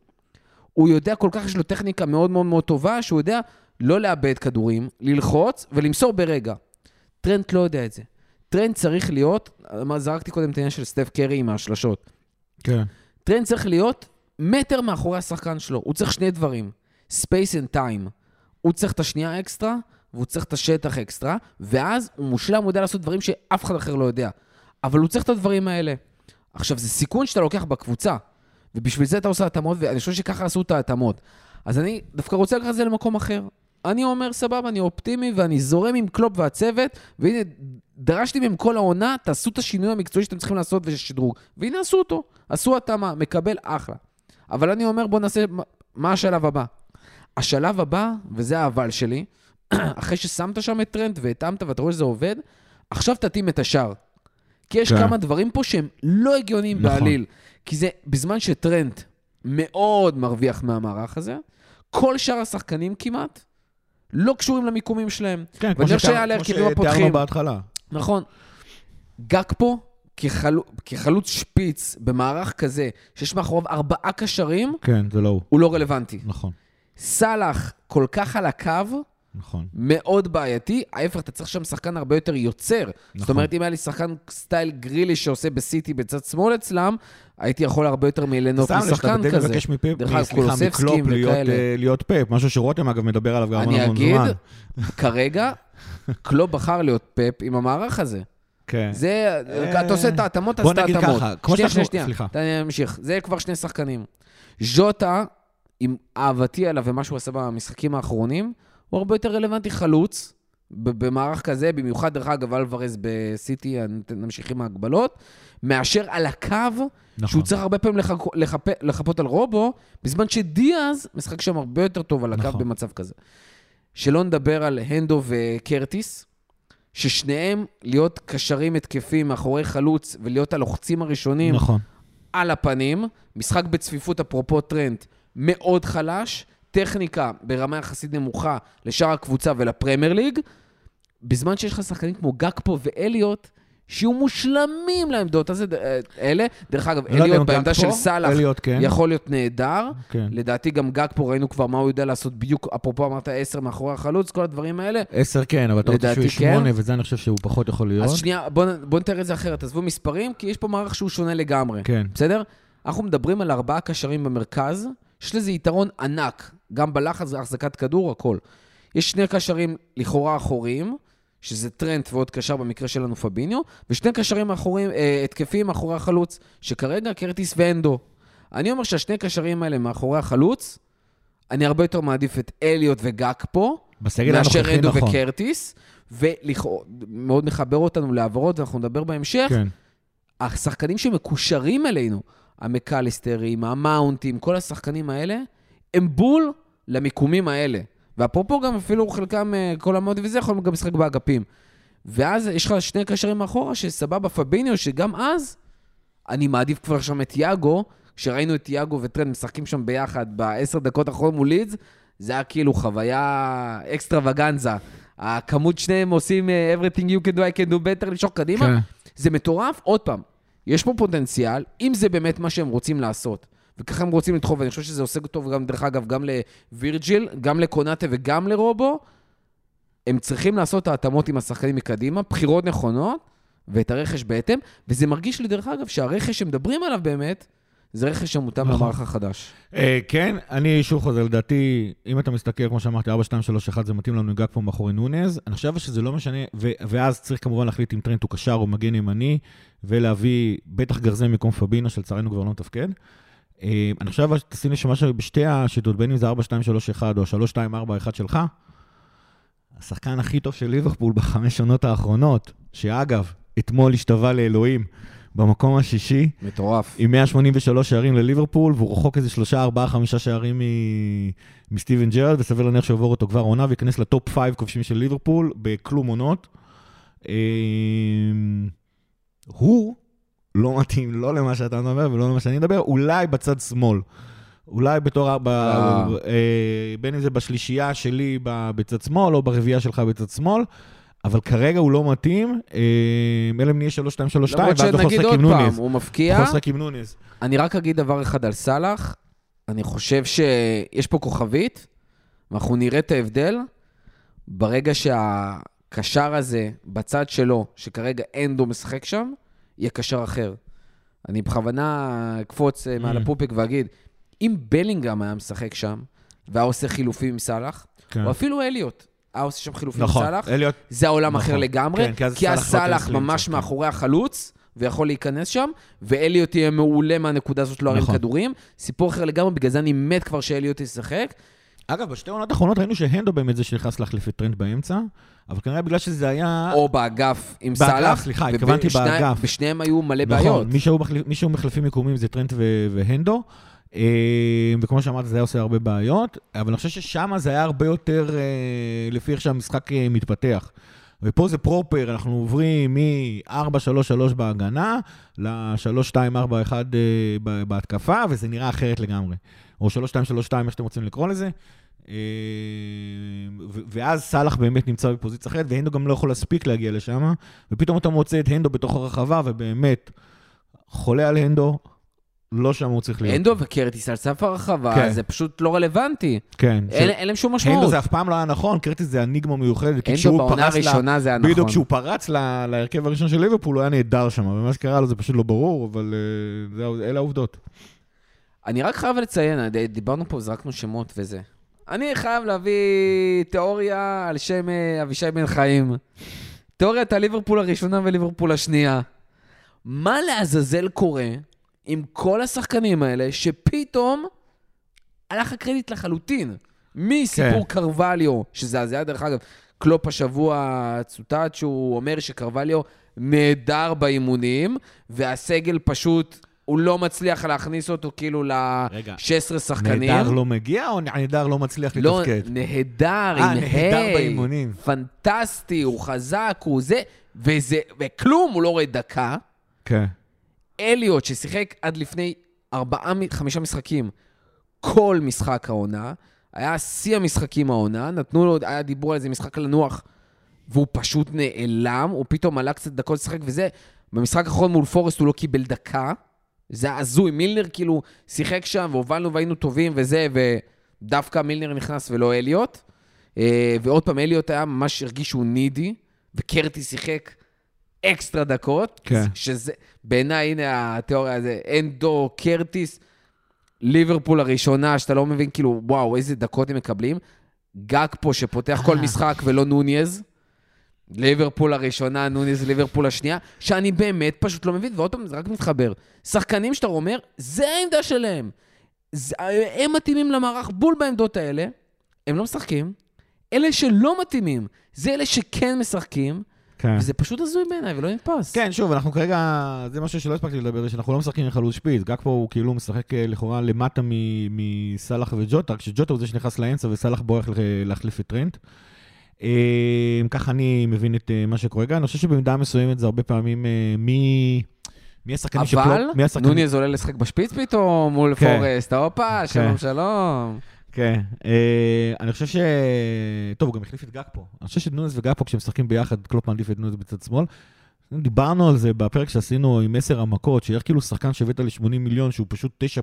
הוא יודע, כל כך יש לו טכניקה מאוד מאוד מאוד טובה, שהוא יודע לא לאבד כדורים, ללחוץ ולמסור ברגע. טרנט לא יודע את זה. טרנט צריך להיות, זרקתי קודם את העניין של סטף קרי עם השלשות. כן. טרנט צריך להיות מטר מאחורי השחקן שלו. הוא צריך שני דברים, space and time. הוא צריך את השנייה אקסטרה, והוא צריך את השטח אקסטרה, ואז הוא מושלם, הוא יודע לעשות דברים שאף אחד אחר לא יודע. אבל הוא צריך את הדברים האלה. עכשיו, זה סיכון שאתה לוקח בקבוצה, ובשביל זה אתה עושה התאמות, ואני חושב שככה עשו את ההתאמות. אז אני דווקא רוצה לקחת את זה למקום אחר. אני אומר, סבבה, אני אופטימי ואני זורם עם קלופ והצוות, והנה, דרשתי מהם כל העונה, תעשו את השינוי המקצועי שאתם צריכים לעשות ושדרוג. והנה עשו אותו, עשו התאמה, מקבל אחלה. אבל אני אומר, בואו נעשה, מה השלב הבא? השלב הבא, וזה האבל שלי, אחרי ששמת שם את טרנט והתאמת ואתה רואה שזה עובד, עכשיו תתאים את השאר. כי יש כן. כמה דברים פה שהם לא הגיוניים נכון. בעליל. כי זה בזמן שטרנד מאוד מרוויח מהמערך הזה, כל שאר השחקנים כמעט לא קשורים למיקומים שלהם. כן, כמו להרכבים שתיארנו הפותחים. בהתחלה. נכון. גג פה, כחלו, כחלוץ שפיץ במערך כזה, שיש מאחוריו ארבעה קשרים, כן, זה לא הוא. הוא לא רלוונטי. נכון, סאלח כל כך על הקו, נכון. מאוד בעייתי. ההפך, אתה צריך שם שחקן הרבה יותר יוצר. זאת נכון. אומרת, אם היה לי שחקן סטייל גרילי שעושה בסיטי בצד שמאל אצלם, הייתי יכול הרבה יותר סתם, שאתה משחקן כזה. לבקש מפפ, דרך אגב, סליחה, קולוסבסקי מקלופ להיות. אה, להיות פאפ, משהו שרותם אגב מדבר עליו גם המון אני המון אגיד, זמן. כרגע, קלופ בחר להיות פאפ עם המערך הזה. כן. זה, אה, אתה עושה את ההתאמות, אז בוא את נגיד ההתאמות. ככה, כמו שנייה, שאנחנו- שנייה, שנייה. סליחה. אני אמשיך. זה כבר שני שחקנים. ז'וטה, עם אהבתי עליו ומה שהוא עשה במשחקים האחרונים, הוא הרבה יותר רלוונטי חלוץ, במערך כזה, במיוחד, דרך אגב, אלוורז בסיטי, נמשיך עם ההגבלות, מאשר על הקו, נכון. שהוא צריך הרבה פעמים לחכ... לחפ... לחפות על רובו, בזמן שדיאז משחק שם הרבה יותר טוב על הקו נכון. במצב כזה. שלא נדבר על הנדו וקרטיס, ששניהם להיות קשרים התקפים מאחורי חלוץ ולהיות הלוחצים הראשונים נכון. על הפנים. משחק בצפיפות, אפרופו טרנט, מאוד חלש. טכניקה ברמה יחסית נמוכה לשאר הקבוצה ולפרמייר ליג. בזמן שיש לך שחקנים כמו גקפו ואליוט, שיהיו מושלמים לעמדות הזה, אה, אלה. דרך אגב, לא אליוט בעמדה של סאלח כן. יכול להיות נהדר. כן. לדעתי גם גג פה, ראינו כבר מה הוא יודע לעשות בדיוק, אפרופו אמרת עשר מאחורי החלוץ, כל הדברים האלה. עשר כן, אבל אתה רוצה שהוא יהיה כן. שמונה, וזה אני חושב שהוא פחות יכול להיות. אז שנייה, בואו בוא נתאר את זה אחרת. עזבו מספרים, כי יש פה מערך שהוא שונה לגמרי. כן. בסדר? אנחנו מדברים על ארבעה קשרים במרכז, יש לזה יתרון ענק, גם בלחץ, החזקת כדור, הכל. יש שני קשרים לכאורה אחוריים, שזה טרנט ועוד קשר במקרה שלנו פביניו, ושני קשרים אחוריים, אה, התקפיים מאחורי החלוץ, שכרגע קרטיס ואנדו. אני אומר שהשני קשרים האלה מאחורי החלוץ, אני הרבה יותר מעדיף את אליוט וגאק פה, מאשר אנדו נכון. וקרטיס, ומאוד מחבר אותנו להעברות, ואנחנו נדבר בהמשך. כן. השחקנים שמקושרים אלינו, המקליסטרים, המאונטים, כל השחקנים האלה, הם בול למיקומים האלה. ואפרופו גם אפילו חלקם, אה, כל המאונטים וזה, יכולים גם לשחק באגפים. ואז יש לך שני קשרים מאחורה, שסבבה, פביניו, שגם אז אני מעדיף כבר שם את יאגו, כשראינו את יאגו וטרנד משחקים שם ביחד בעשר דקות האחרונות מול לידס, זה היה כאילו חוויה אקסטרווגנזה. הכמות שניהם עושים אה, everything you can do, I can do better, למשוך קדימה. כן. זה מטורף. עוד פעם, יש פה פוטנציאל, אם זה באמת מה שהם רוצים לעשות, וככה הם רוצים לדחוף, ואני חושב שזה עושה טוב גם, דרך אגב, גם לווירג'יל, גם לקונאטה וגם לרובו, הם צריכים לעשות את ההתאמות עם השחקנים מקדימה, בחירות נכונות, ואת הרכש בהתאם, וזה מרגיש לי, דרך אגב, שהרכש שמדברים עליו באמת, זה רכש שמותאם נכון. למערך החדש. אה, כן, אני שוב חוזר, לדעתי, אם אתה מסתכל, כמו שאמרתי, 4, 2, 3, 1, זה מתאים לנו גג פה מאחורי נונז. אני חושב שזה לא משנה, ו- ואז צריך כמובן להחליט אם טרנט הוא קשר או מגן ימני, ולהביא בטח גרזן במקום פבינו, שלצערנו כבר לא מתפקד. אה, אני חושב, תשים לי שמשהו בשתי השיטות, בין אם זה 4, 2, 3, 1 או 3, 2, 4, 1 שלך, השחקן הכי טוב של ליברפול בחמש עונות האחרונות, שאגב, אתמול השתווה לאלוהים במקום השישי, מטורף. עם 183 שערים לליברפול, והוא רחוק איזה שלושה, ארבעה, חמישה שערים מ- מסטיבן ג'רארד, וסביר להניח שיעבור אותו כבר עונה, וייכנס ל top five כובשים של ליברפול, בכלום עונות. אמ, הוא לא מתאים לא למה שאתה מדבר ולא למה שאני מדבר, אולי בצד שמאל. אולי בתור, ב, אה. אה, בין אם זה בשלישייה שלי בצד שמאל, או ברביעייה שלך בצד שמאל, אבל כרגע הוא לא מתאים, אה, אלא אם נהיה 3-2-3-2, למרות ואז הוא יכול עוד עם פעם, נוניז. הוא הוא מפקיע. יכול לשחק עם נוניז. אני רק אגיד דבר אחד על סאלח. אני חושב שיש פה כוכבית, ואנחנו נראה את ההבדל ברגע שהקשר הזה בצד שלו, שכרגע אנדו משחק שם, יהיה קשר אחר. אני בכוונה אקפוץ אה, מעל Mm. הפופק ואגיד, אם בלינגהם היה משחק שם, והיה עושה חילופים עם סאלח, כן. או אפילו אליוט, היה עושה שם חילופים עם נכון, סאלח, אליוט, זה העולם נכון. אחר לגמרי, כן, כי אז סאלח לא ממש כן. מאחורי החלוץ, ויכול להיכנס שם, ואליוט יהיה מעולה מהנקודה הזאת לא להרים נכון. כדורים. סיפור אחר לגמרי, בגלל זה אני מת כבר שאליוט ישחק. אגב, בשתי העונות האחרונות ראינו שהנדו באמת זה שנכנס להחליף את טרנט באמצע, אבל כנראה בגלל שזה היה... או באגף עם באגף, סאלח. סליחה, התכוונתי באגף. בשניהם היו מלא נכון, בעיות. מחליף- מי שהיו מחליפים מיקומים זה טרנט ו- והנדו, אה, וכמו שאמרת, זה היה עושה הרבה בעיות, אבל אני חושב ששם זה היה הרבה יותר אה, לפי איך שהמשחק אה, מתפתח. ופה זה proper, אנחנו עוברים מ-4-3-3 בהגנה ל-3-2-4-1 אה, ב- בהתקפה, וזה נראה אחרת לגמרי. או 3-2-3-2, איך שאתם רוצים לקרוא לזה. אה, ו- ואז סאלח באמת נמצא בפוזיציה אחרת, והנדו גם לא יכול להספיק להגיע לשם, ופתאום אתה מוצא את הנדו בתוך הרחבה, ובאמת, חולה על הנדו, לא שם הוא צריך להיות. אנדו וקרטיס על סף הרחבה, כן. זה פשוט לא רלוונטי. כן. אין אין להם שום משמעות. הנדו זה אף פעם לא היה נכון, קרטיס זה אניגמה מיוחדת. כשהוא בעונה הראשונה זה היה נכון. בדיוק כשהוא פרץ ל- להרכב הראשון של ליברפול, הוא היה נהדר שם, ומה שקרה לו זה פשוט לא ברור, אבל אה, זהו, אלה העובדות. אני רק חייב לציין, ד- דיברנו פה, זרקנו שמות וזה. אני חייב להביא תיאוריה על שם אה, אבישי בן חיים. תיאוריית הליברפול הראשונה וליברפול השנייה. מה לעזאזל קורה עם כל השחקנים האלה, שפתאום הלך הקרדיט לחלוטין. מסיפור כן. קרווליו, שזה הזיה דרך אגב, קלופ השבוע צוטט שהוא אומר שקרווליו נהדר באימונים, והסגל פשוט, הוא לא מצליח להכניס אותו כאילו רגע, ל-16 שחקנים. נהדר לא מגיע, או נהדר לא מצליח לא, לתפקד? נהדר, אה, עם נהדר באימונים. פנטסטי, הוא חזק, הוא זה, וזה, וכלום, הוא לא רואה דקה. כן. אליוט, ששיחק עד לפני ארבעה, חמישה משחקים, כל משחק העונה, היה שיא המשחקים העונה, נתנו לו, היה דיבור על איזה משחק לנוח, והוא פשוט נעלם, הוא פתאום עלה קצת דקות לשחק וזה. במשחק האחרון מול פורסט הוא לא קיבל דקה. זה הזוי, מילנר כאילו שיחק שם, והובלנו והיינו טובים וזה, ודווקא מילנר נכנס ולא אליוט. אה, ועוד פעם, אליוט היה ממש הרגיש שהוא נידי, וקרטי שיחק אקסטרה דקות. כן. שזה, בעיניי, הנה התיאוריה הזו, אנדו, קרטיס, ליברפול הראשונה, שאתה לא מבין, כאילו, וואו, איזה דקות הם מקבלים. גג פה שפותח כל אה. משחק ולא נוניז. ליברפול הראשונה, נוניז ליברפול השנייה, שאני באמת פשוט לא מבין, ועוד פעם, זה רק מתחבר. שחקנים שאתה אומר, זה העמדה שלהם. זה, הם מתאימים למערך בול בעמדות האלה, הם לא משחקים. אלה שלא מתאימים, זה אלה שכן משחקים, כן. וזה פשוט הזוי בעיניי ולא נתפס. כן, שוב, אנחנו כרגע, זה משהו שלא הספקתי לדבר, שאנחנו לא משחקים עם חלוץ שפיץ. גג פה הוא כאילו משחק אה, לכאורה למטה מסאלח וג'וטה, כשג'וטה הוא זה שנכנס לאמצע וסאלח בורח להחליף את טרנט. אה, ככה אני מבין את אה, מה שקורה כאן. אני חושב שבמידה מסוימת זה הרבה פעמים אה, מי... מי השחקנים שקלופ... אבל מי השחקנים... נונייס עולה לשחק בשפיץ פתאום מול כן. פורסט, הופה, שלום שלום. כן, אני חושב ש... טוב, הוא גם החליף את גג פה. אני חושב שנונס וגג פה, כשהם משחקים ביחד, קלופ מעדיף את נונס בצד שמאל. דיברנו על זה בפרק שעשינו עם עשר המכות, שאיך כאילו שחקן שהבאת ל-80 מיליון, שהוא פשוט תשע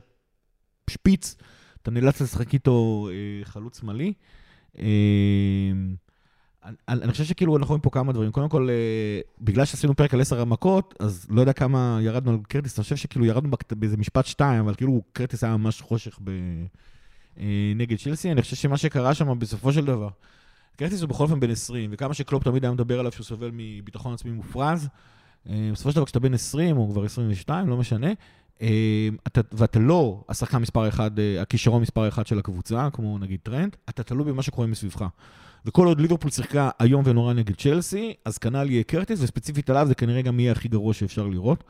שפיץ, אתה נאלץ לשחק איתו חלוץ שמאלי. אני, אני חושב שכאילו אנחנו רואים פה כמה דברים. קודם כל, אה, בגלל שעשינו פרק על עשר המכות, אז לא יודע כמה ירדנו על קרטיס, אני חושב שכאילו ירדנו באיזה משפט שתיים, אבל כאילו קרטיס היה ממש חושך ב... אה, נגד צ'לסי, אני חושב שמה שקרה שם בסופו של דבר, קרטיס הוא בכל אופן בן 20, וכמה שקלופ תמיד היה מדבר עליו שהוא סובל מביטחון עצמי מופרז, אה, בסופו של דבר כשאתה בן 20, או כבר 22, לא משנה, אתה, ואתה לא השחקן מספר אחד, הכישרון מספר אחד של הקבוצה, כמו נגיד טרנט, אתה תלוי במה שקורה מסביבך. וכל עוד ליברפול שיחקה איום ונורא נגד צ'לסי, אז כנ"ל יהיה קרטיס, וספציפית עליו זה כנראה גם יהיה הכי גרוע שאפשר לראות.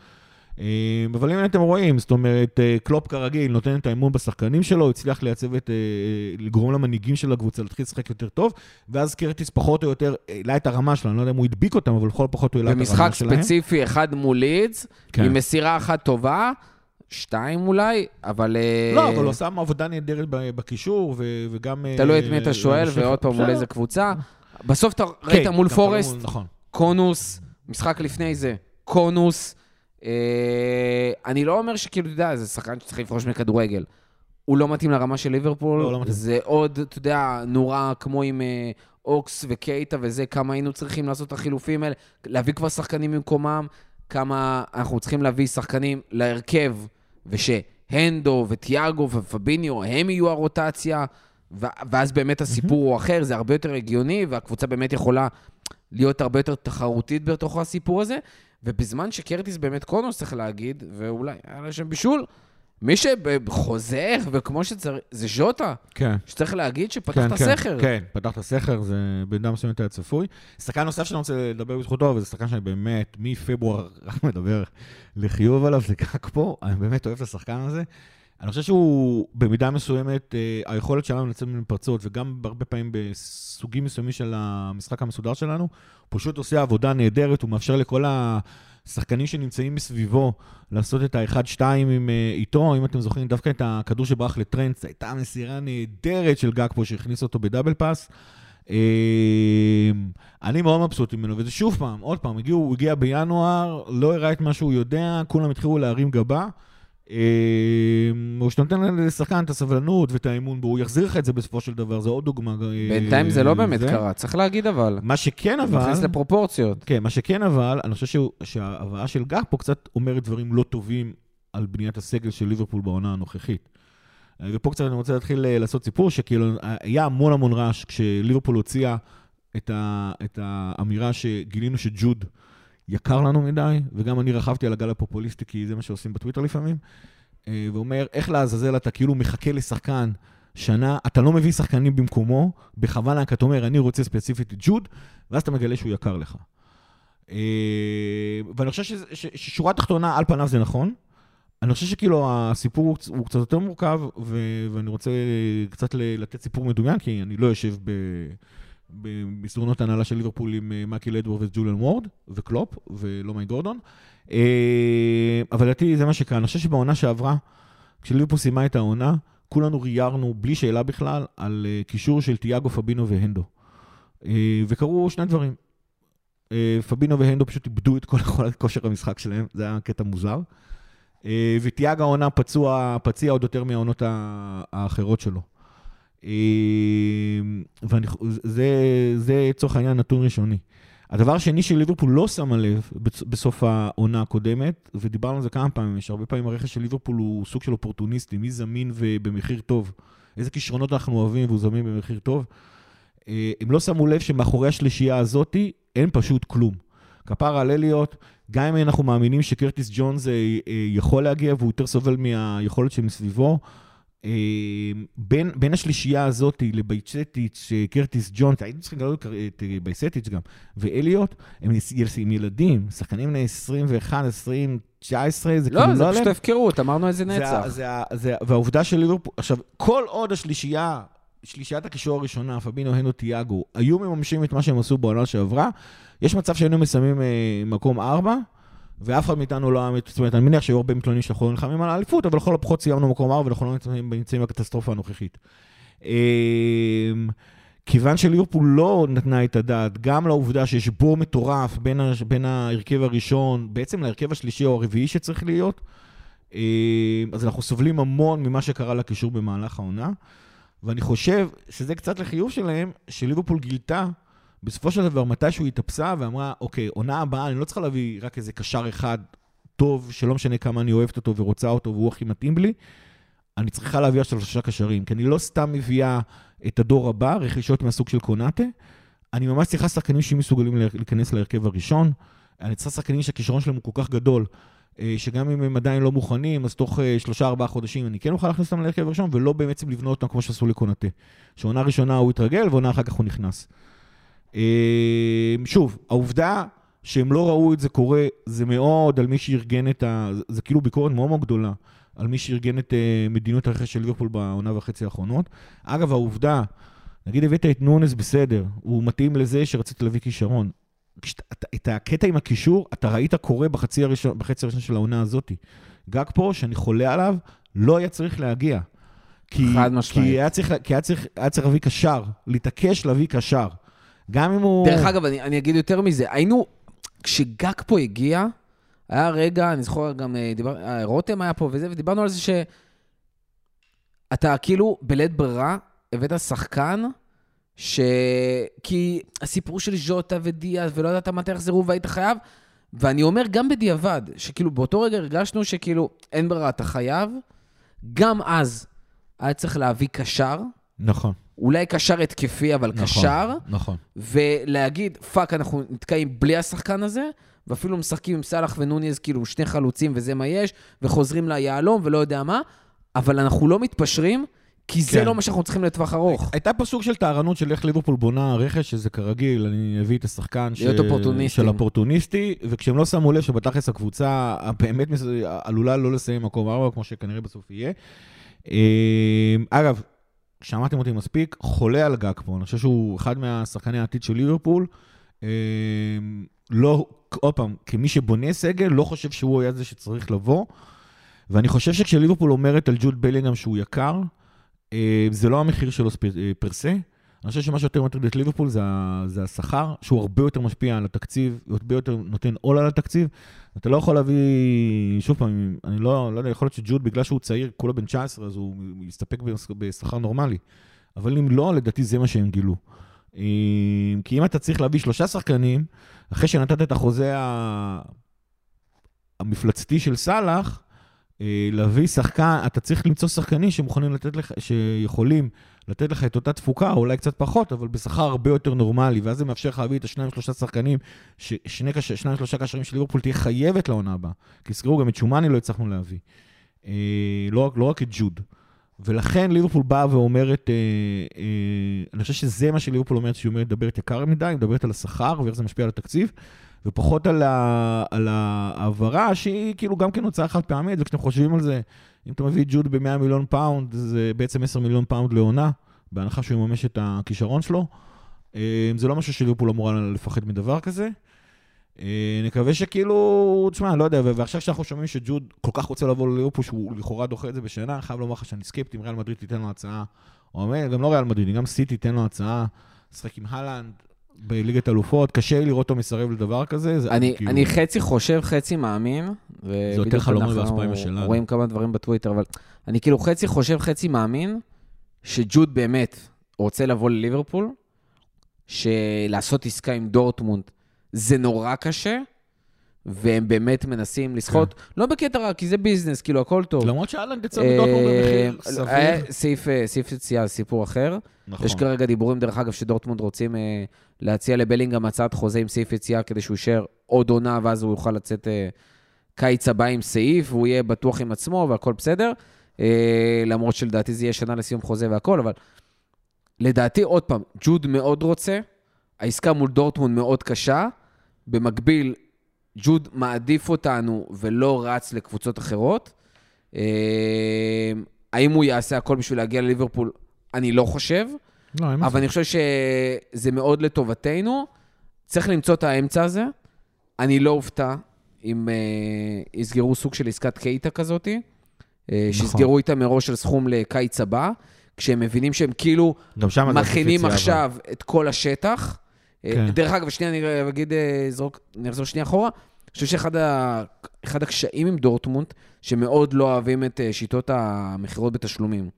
אה, אבל אם אתם רואים, זאת אומרת, אה, קלופ כרגיל נותן את האמון בשחקנים שלו, הצליח לייצב את, אה, לגרום למנהיגים של הקבוצה להתחיל לשחק יותר טוב, ואז קרטיס פחות או יותר העלה את הרמה שלו, אני לא יודע אם הוא הדביק אותם, אבל לכל הפחות הוא העלה את הרמה במשחק שלהם. ספציפי, אחד מול לידס, כן. עם מסירה אחת טובה, שתיים אולי, אבל... אה, לא, אבל הוא עשה עבודה נהדרת בקישור, וגם... אה, תלוי את מי אתה שואל. ועוד פעם מול. איזה קבוצה. בסוף אתה כן, ראית מול גם פורסט, נכון. קונוס, משחק לפני זה, קונוס. אה, אני לא אומר שכאילו, אתה יודע, זה שחקן שצריך לפרוש מכדורגל. הוא לא מתאים לרמה של ליברפול. לא, לא מתאים. זה עוד, אתה יודע, נורה כמו עם אוקס וקייטה וזה, כמה היינו צריכים לעשות את החילופים האלה, להביא כבר שחקנים במקומם, כמה אנחנו צריכים להביא שחקנים להרכב, ושהנדו וטיאגו ופביניו, הם יהיו הרוטציה, ואז באמת הסיפור הוא אחר, זה הרבה יותר הגיוני, והקבוצה באמת יכולה להיות הרבה יותר תחרותית בתוך הסיפור הזה. ובזמן שקרטיס באמת קונוס, צריך להגיד, ואולי היה לה שם בישול, מי שחוזר וכמו שצריך, זה ז'וטה, כן. שצריך להגיד שפתח כן, את הסכר. כן, כן, פתח את הסכר, זה במידה מסוימת היה צפוי. שחקן נוסף שאני רוצה לדבר בזכותו, וזה שחקן שאני באמת מפברואר רק מדבר לחיוב עליו, זה קק פה, אני באמת אוהב את השחקן הזה. אני חושב שהוא במידה מסוימת, אה, היכולת שלנו לצאת ממנו פרצות, וגם הרבה פעמים בסוגים מסוימים של המשחק המסודר שלנו, פשוט עושה עבודה נהדרת, הוא מאפשר לכל השחקנים שנמצאים מסביבו לעשות את ה-1-2 עם, אה, איתו. אם אתם זוכרים, דווקא את הכדור שברח לטרנץ, הייתה מסירה נהדרת של גג פה שהכניס אותו בדאבל פאס. אה, אני מאוד מבסוט ממנו, וזה שוב פעם, עוד פעם, הגיעו, הוא הגיע בינואר, לא הראה את מה שהוא יודע, כולם התחילו להרים גבה. או שאתה נותן לשחקן את הסבלנות ואת האמון בו, הוא יחזיר לך את זה בסופו של דבר, זו עוד דוגמה. אה, בינתיים זה לא באמת קרה, צריך להגיד אבל. מה שכן אבל... נכנס לפרופורציות. כן, מה שכן אבל, אני חושב שההבאה של גג פה קצת אומרת דברים לא טובים על בניית הסגל של ליברפול בעונה הנוכחית. אה, ופה קצת אני רוצה להתחיל אה, לעשות סיפור, שכאילו היה המון המון רעש כשליברפול הוציאה את, ה, את האמירה שגילינו שג'וד יקר לנו מדי, וגם אני רכבתי על הגל הפופוליסטי, כי זה מה שעושים בטוויטר לפעמים, אה, ואומר, איך לעזאזל אתה כאילו מחכה לשחקן שנה, אתה לא מביא שחקנים במקומו, בכוונה, כי אתה אומר, אני רוצה ספציפית את ג'וד, ואז אתה מגלה שהוא יקר לך. אה, ואני חושב ששורה תחתונה, על פניו זה נכון. אני חושב שכאילו הסיפור הוא, קצת יותר מורכב, ו- ואני רוצה קצת לתת סיפור מדומיין, כי אני לא יושב ב... במסדרונות ההנהלה של ליברפול עם אה, מייקל אדוארדס וג'וליאן וורד וקלופ ולא מי גורדון. אה, אבל לדעתי זה מה שקרה. אני חושב שבעונה שעברה, כשליברפול סיימה את העונה, כולנו ריירנו בלי שאלה בכלל על אה, קישור של תיאגו, פבינו והנדו. וקרו שני דברים. פבינו והנדו פשוט איבדו את כל יכולת כושר המשחק שלהם, זה היה קטע מוזר. אה, ותיאג העונה פצוע, פציע עוד יותר מהעונות האחרות שלו. אה, ואני, זה, זה לצורך העניין נתון ראשוני. הדבר השני שליברפול לא שמה לב בסוף העונה הקודמת, ודיברנו על זה כמה פעמים, שהרבה פעמים הרכש של ליברפול הוא סוג של אופורטוניסטי, מי זמין ובמחיר טוב. איזה כישרונות אנחנו אוהבים והוא זמין במחיר טוב. אה, הם לא שמו לב שמאחורי השלישייה הזאתי אין פשוט כלום. כפרה על אליוט, גם אם אנחנו מאמינים שקרטיס ג'ונס אה, אה, יכול להגיע והוא יותר סובל מהיכולת שמסביבו, בין, בין השלישייה הזאת לבייסטיץ', אה, קרטיס ג'ונס, היינו צריכים לגלות את אה, בייסטיץ' גם, ואליוט, הם עם ילדים, שחקנים בני 21, 20, 19, זה לא, כאילו זה לא פשוט עליהם. הפקרות, אמרנו איזה זה נצח. זה ה- זה ה- והעובדה של ליברפול, עכשיו, כל עוד השלישייה, שלישיית הקישור הראשונה, פבינו, הנו, תיאגו, היו מממשים את מה שהם עשו בעונה שעברה, יש מצב שהיינו מסיימים אה, מקום ארבע, ואף אחד מאיתנו לא היה, זאת אומרת, אני מניח שהיו הרבה מתלוננים שאנחנו לא נלחמים על האליפות, אבל לכל הפחות סיימנו מקום ארבע ואנחנו לא נמצאים- בקטסטרופה הנוכחית. אה, כיוון שליברפול לא נתנה את הדעת גם לעובדה שיש בור מטורף בין, בין ההרכב הראשון, בעצם להרכב השלישי או הרביעי שצריך להיות, אה, אז אנחנו סובלים המון ממה שקרה לקישור במהלך העונה, ואני חושב שזה קצת לחיוב שלהם, שליברפול גילתה בסופו של דבר מתישהו היא התאפסה ואמרה, אוקיי, עונה הבאה, אני לא צריכה להביא רק איזה קשר אחד טוב, שלא משנה כמה אני אוהבת אותו ורוצה אותו והוא הכי מתאים לי, אני צריכה להביא עכשיו שלושה קשרים, כי אני לא סתם מביאה את הדור הבא, רכישות מהסוג של קונאטה, אני ממש צריכה שחקנים שיהיו מסוגלים להיכנס להרכב הראשון, אני צריכה שחקנים שהכישרון שלהם הוא כל כך גדול, אה, שגם אם הם עדיין לא מוכנים, אז תוך אה, שלושה ארבעה חודשים אני כן אוכל להכניס אותם להרכב הראשון, ולא בעצם לבנות אותם כמו שעשו לקונאטה. שעונה ראשונה הוא התרגל, ועונה אחר כך הוא נכנס. אה, שוב, העובדה שהם לא ראו את זה קורה, זה מאוד על מי שארגן את ה... זה- כאילו ביקורת מאוד מאוד גדולה על מי שארגן את אה, מדיניות הרכש של ליברפול בעונה וחצי האחרונות. אגב, העובדה, נגיד הבאת את נונס בסדר, הוא מתאים לזה שרצית להביא כישרון. את הקטע עם הקישור, אתה ראית קורה בחצי הראשון, בחצי הראשון של העונה הזאת. גג פה, שאני חולה עליו, לא היה צריך להגיע. כי, חד משמעית. כי היה צריך, כי היה צריך, היה צריך להביא קשר, להתעקש להביא קשר. גם אם הוא... דרך אגב, אני, אני אגיד יותר מזה, היינו, כשגג פה הגיע, היה רגע, אני זוכר גם, אה, דיבר, אה, רותם היה פה וזה, ודיברנו על זה ש... אתה כאילו בלית ברירה הבאת שחקן ש... כי הסיפור של ז'וטה ודיאז, ולא ידעת מתי יחזרו והיית חייב, ואני אומר גם בדיעבד, שכאילו באותו רגע הרגשנו שכאילו אין ברירה, אתה חייב. גם אז היה צריך להביא קשר, נכון. אולי קשר התקפי, אבל נכון, קשר, נכון. ולהגיד, fuck, אנחנו נתקעים בלי השחקן הזה, ואפילו משחקים עם סאלח ונוניז, כאילו שני חלוצים וזה מה יש, וחוזרים ליהלום ולא יודע מה, אבל אנחנו לא מתפשרים, כי זה כן. לא מה שאנחנו צריכים לטווח ארוך. הייתה פה סוג של טהרנות של איך ליברפול בונה רכש, שזה כרגיל, אני אביא את השחקן ש... של אופורטוניסטי, וכשהם לא שמו לב שבתכלס הקבוצה באמת עלולה לא לסיים מקום ארבע, כמו שכנראה בסוף יהיה. אה, אגב, שמעתם אותי מספיק, חולה על גג פה, אני חושב שהוא אחד מהשחקני העתיד של ליברפול. אה, לא, עוד פעם, כמי שבונה סגל, לא חושב שהוא היה זה שצריך לבוא. ואני חושב שכשליברפול אומרת על ג'וד בלינגהם שהוא יקר, אה, זה לא המחיר שלו ספ- אה, פר. אני חושב שמה שיותר מטריד את ליברפול זה, זה השכר, שהוא הרבה יותר משפיע על התקציב, הרבה יותר נותן עול על התקציב. אתה לא יכול להביא, שוב פעם, אני לא, לא יודע, יכול להיות שג'וד, בגלל שהוא צעיר, כולו בן 19, אז הוא יסתפק בש- בשכר נורמלי. אבל אם לא, לדעתי זה מה שהם גילו. כי אם אתה צריך להביא שלושה שחקנים, אחרי שנתת את החוזה המפלצתי של סאלח, אה, להביא שחקן, אתה צריך למצוא שחקנים שמוכנים לתת לך, שיכולים לתת לך את אותה תפוקה, או אולי קצת פחות, אבל בשכר הרבה יותר נורמלי, ואז זה מאפשר לך להביא את השניים שלושה שחקנים, קש... שניים שלושה קשרים של ליברפול תהיה חייבת לעונה הבאה. כי תזכרו, גם את שומאני לא הצלחנו להביא. אה, לא, לא רק את ג'וד. ולכן ליברפול באה ואומרת, אה, אה, אני חושב שזה מה שליברפול אומרת, שהיא אומרת, מדברת יקר מדי, מדברת על השכר ואיך זה משפיע על התקציב, ופחות על, ה, על ההעברה שהיא כאילו גם כן הוצאה חד פעמית, וכשאתם חושבים על זה, אם אתה מביא ג'וד ב-100 מיליון פאונד, זה בעצם 10 מיליון פאונד לעונה, בהנחה שהוא יממש את הכישרון שלו. אה, זה לא משהו שליברפול אמורה לפחד מדבר כזה. אה, נקווה שכאילו, תשמע, לא יודע, ועכשיו שאנחנו שומעים שג'וד כל כך רוצה לבוא לליברפול, שהוא לכאורה דוחה את זה בשנה, חייב לומר לך שאני סקפטי אם ריאל מדריד תיתן לו הצעה, או גם לא ריאל מדריד, גם סיטי תיתן לו הצעה, לשחק עם הלנד בליגת אלופות, קשה לי לראות אותו מסרב לדבר כזה. זה אני, כאילו- אני חצי חושב, חצי מאמין. יותר ובדיוק חלומות אנחנו באספיים משלנו. רואים כמה דברים בטוויטר, אבל אני כאילו חצי חושב, חצי מאמין, שג'וד באמת רוצה לבוא לליברפול, שלעשות עסקה עם דורטמונד זה נורא קשה, והם באמת מנסים לסחוט, לא בקטע רע, כי זה ביזנס, כאילו, הכל טוב. למרות שאלנד יצא מדורטמונד במחיר אה, סביר. סעיף, אה, סעיף יציאה, סיפור אחר. נכון. יש כרגע דיבורים, דרך אגב, שדורטמונד רוצים אה, להציע לבלינגהם הצעת חוזה עם סעיף יציאה כדי שהוא יישאר עוד עונה, ואז הוא יוכל לצאת אה, קיץ הבא עם סעיף, והוא יהיה בטוח עם עצמו והכל בסדר. אה, למרות שלדעתי זה יהיה שנה לסיום חוזה והכל, אבל לדעתי, עוד פעם, ג'וד מאוד רוצה, העסקה מול דורטמונד מאוד קשה. במקביל, ג'וד מעדיף אותנו ולא רץ לקבוצות אחרות. אה, האם הוא יעשה הכל בשביל להגיע לליברפול? אני לא חושב, לא, אין אבל אני חושב שזה מאוד לטובתנו. צריך למצוא את האמצע הזה. אני לא אופתע אם אה, יסגרו סוג של עסקת קייטה כזאת, אה, נכון. שיסגרו איתה מראש על סכום לקיץ הבא, כשהם מבינים שהם כאילו מכינים יציאה, אבל. עכשיו את כל השטח. אה, כן. דרך אגב, שנייה, אני אגיד, אה, זרוק, אני אחזור שנייה אחורה. אני חושב שאחד ה- אחד הקשיים עם דורטמונד, שמאוד לא אוהבים את אה, שיטות המכירות בתשלומים.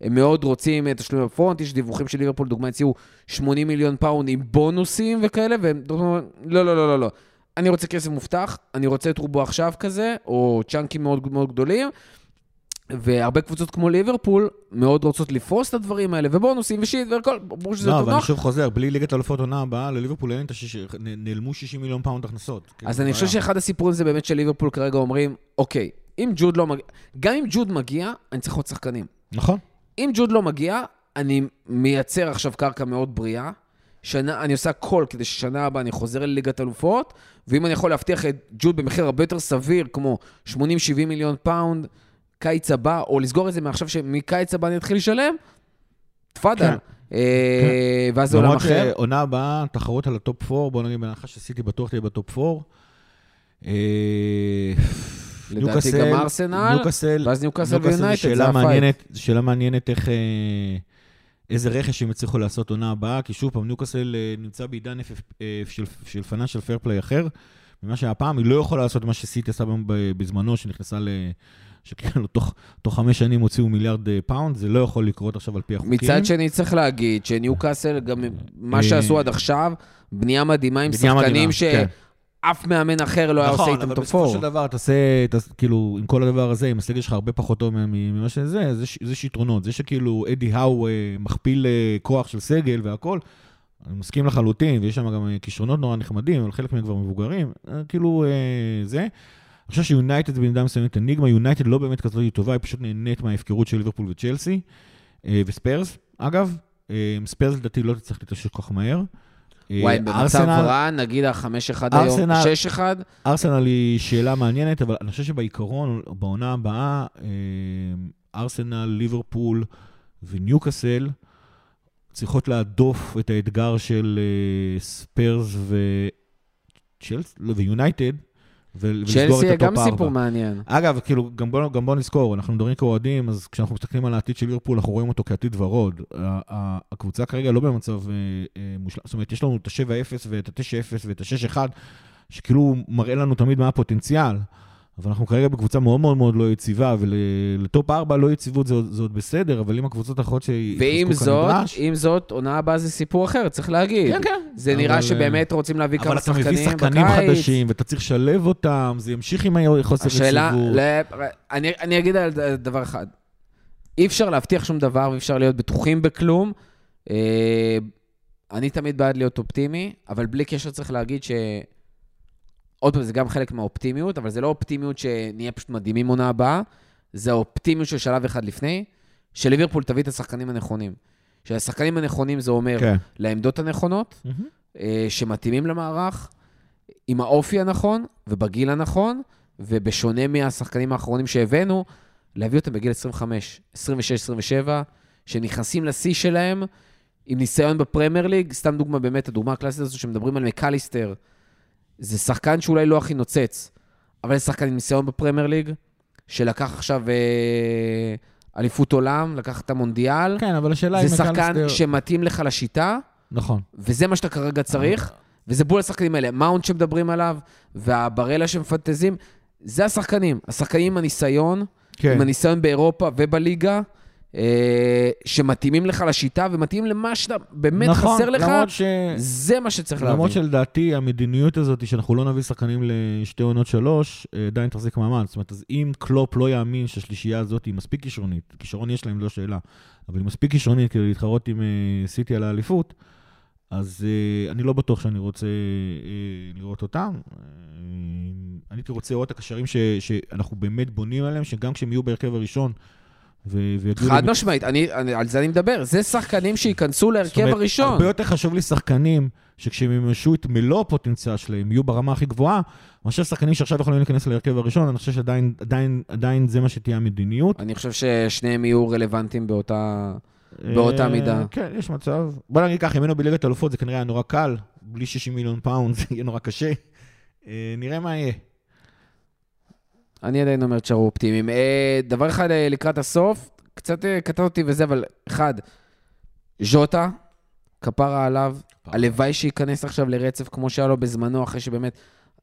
הם מאוד רוצים אה, תשלומים ב front, יש דיווחים של ליברפול, דוגמא, הציעו 80 מיליון פאונד עם בונוסים וכאלה, והם דורטמונד, לא, לא, לא, לא, לא. אני רוצה כסף מובטח, אני רוצה את רובו עכשיו כזה, או צ'אנקים מאוד מאוד גדולים, והרבה קבוצות כמו ליברפול מאוד רוצות לפרוס את הדברים האלה, ובונוסים ו shit והכל, ברור שזה לא, יותר אבל אני נוח. שוב חוזר, בלי ליגת אלופות עונה הבאה, לליברפול אין את השיש... נעלמו 60 מיליון פאונד הכנסות. אז כאילו, אני זה חושב. שאחד הסיפורים זה באמת שליברפול כרגע אומרים, אוקיי, אם ג'וד לא מגיע, גם אם ג'וד מגיע, אני צריך עוד שחקנים. נכון. אם ג'וד לא מגיע, אני מייצר עכשיו קרקע מאוד בריאה. שנה, אני עושה הכל כדי ששנה הבאה אני חוזר לליגת אלופות, ואם אני יכול להבטיח את ג'וד במחיר הרבה יותר סביר, כמו 80-70 מיליון פאונד, קיץ הבא, או לסגור את זה מעכשיו שמקיץ הבא אני אתחיל לשלם, תפאדל. כן. אה, ואז זה עולם למרות אחר. שעונה הבאה, תחרות על ה top 4, בוא נגיד בהנחה שסיטי בטוח תהיה ב top 4. לדעתי גם ארסנל, ניוקאסל, ואז זה ויונייטד, זה ה fight. שאלה מעניינת איך, אה, איזה רכש הם יצליחו לעשות עונה הבאה, כי שוב פעם, ניוקאסל אה, נמצא בעידן אה, של, של financial fair play אחר, ממה שהפעם היא לא יכולה לעשות מה שסיטי עשה בזמנו, שנכנסה ל- שכאילו תוך, תוך חמש שנים הוציאו מיליארד פאונד, זה לא יכול לקרות עכשיו על פי החוקים. מצד שני, צריך להגיד שניוקאסל, גם מה שעשו עד עכשיו, בנייה מדהימה עם בנייה מדהימה, שחקנים כן. שאף מאמן אחר לא היה עושה נכון, איתם אבל top בסופו four. של דבר, תעשה, תעשה, כאילו, עם כל הדבר הזה, אם הסגל שלך הרבה פחות טוב ממה שזה, אז יש- יש יתרונות. זה שכאילו אדי האו אה, מכפיל אה, כוח של סגל והכל, אני מסכים לחלוטין, ויש שם גם אה, כישרונות נורא נחמדים, אבל חלק מהם כבר מבוגרים, כאילו, זה. אני חושב שיונייטד זה במידה מסוימת אניגמה, יונייטד לא באמת כזאת טובה, היא פשוט נהנית מההפקרות של ליברפול וצ'לסי, וספיירס, אגב, ספיירס לדעתי לא תצטרך להתאושש כל כך מהר. אה, וואי, במצב רע, נגיד ה-5-1 היום, ארסנל- 6-1, ארסנל היא שאלה מעניינת, אבל אני חושב שבעיקרון, בעונה הבאה, אה, ארסנל, ליברפול וניוקאסל צריכות להדוף את האתגר של אה, ספיירס ויונייטד, ולסגור את צ'לסי ה top גם ארבע. סיפור מעניין. אגב, כאילו, גם בוא, גם בוא נזכור, אנחנו מדברים כאוהדים, אז כשאנחנו מסתכלים על העתיד של ליברפול, אנחנו רואים אותו כעתיד ורוד. הקבוצה כרגע לא במצב אה, אה, מושלם, זאת אומרת, יש לנו את ה-7-0 ואת ה-9-0 ואת ה-6-1, שכאילו מראה לנו תמיד מה הפוטנציאל. אבל אנחנו כרגע בקבוצה מאוד מאוד מאוד לא יציבה, ול top 4 לא יציבות זה, זה עוד בסדר, אבל אם הקבוצות האחרות ועם שיתחזקו זאת, כנדרש... עם זאת, עונה הבאה זה סיפור אחר, צריך להגיד. כן, כן. זה נראה אבל, שבאמת רוצים להביא אבל כמה אתה מביא שחקנים שחקנים בקיץ. חדשים, ואתה צריך לשלב אותם, זה ימשיך עם חוסר יציבות. השאלה, ל- אני, אני אגיד על דבר אחד. אי אפשר להבטיח שום דבר ואי אפשר להיות בטוחים בכלום. אה, אני תמיד בעד להיות אופטימי, אבל בלי קשר צריך להגיד ש... עוד פעם, זה גם חלק מהאופטימיות, אבל זה לא אופטימיות שנהיה פשוט מדהימים עונה הבאה, זה האופטימיות של שלב אחד לפני, שליברפול תביא את השחקנים הנכונים. שהשחקנים הנכונים זה אומר כן. לעמדות הנכונות. אה, שמתאימים למערך, עם האופי הנכון ובגיל הנכון, ובשונה מהשחקנים האחרונים שהבאנו, להביא אותם בגיל 25, 26, 27, שנכנסים לשיא שלהם עם ניסיון בפרמייר ליג. סתם דוגמה, באמת, הדוגמה הקלאסית הזו שמדברים על מקליסטר, זה שחקן שאולי לא הכי נוצץ, אבל זה שחקן עם ניסיון בפרמייר ליג, שלקח עכשיו אה, אליפות עולם, לקח את המונדיאל. כן, אבל השאלה אם זה שחקן מקליסטר- שמתאים לך לשיטה, נכון. וזה מה שאתה כרגע צריך, וזה בול השחקנים האלה. מאונט שמדברים עליו, והברלה שמפנטזים, זה השחקנים. השחקנים עם הניסיון, כן. עם הניסיון באירופה ובליגה, שמתאימים לך לשיטה ומתאים למה שאתה באמת נכון, חסר לך, ש... זה מה שצריך להבין. למרות שלדעתי המדיניות הזאת, שאנחנו לא נביא שחקנים לשתי עונות שלוש, אה, עדיין תחזיק מעמד. זאת אומרת, אז אם קלופ לא יאמין שהשלישייה הזאת היא מספיק כישרונית, כישרון יש להם, לא שאלה, אבל היא מספיק כישרונית כדי להתחרות עם אה, סיטי על האליפות, אז אה, אני לא בטוח שאני רוצה אה, לראות אותם. אה, אני הייתי רוצה לראות את הקשרים ש, שאנחנו באמת בונים עליהם, שגם כשהם יהיו בהרכב הראשון. חד משמעית, אני, אני, על זה אני מדבר. זה שחקנים שייכנסו להרכב אומרת, הראשון. הרבה יותר חשוב לי שחקנים שכשהם ימשו את מלוא הפוטנציאל שלהם, יהיו ברמה הכי גבוהה, מאשר שחקנים שעכשיו יכולים להיכנס להרכב הראשון, אני חושב שעדיין עדיין, עדיין זה מה שתהיה המדיניות. אני חושב ששניהם יהיו רלוונטיים באותה... באותה אה, מידה. כן, יש מצב. בוא נגיד ככה, אם היינו בליגת אלופות זה כנראה היה נורא קל, בלי 60 מיליון פאונד זה יהיה נורא קשה. אה, נראה מה יהיה. אני עדיין אומר תשארו אופטימיים. אה, דבר אחד אה, לקראת הסוף, קצת אה, קטע אותי וזה, אבל אחד, ז'וטה, כפרה עליו, הלוואי שייכנס עכשיו לרצף כמו שהיה לו בזמנו, אחרי שבאמת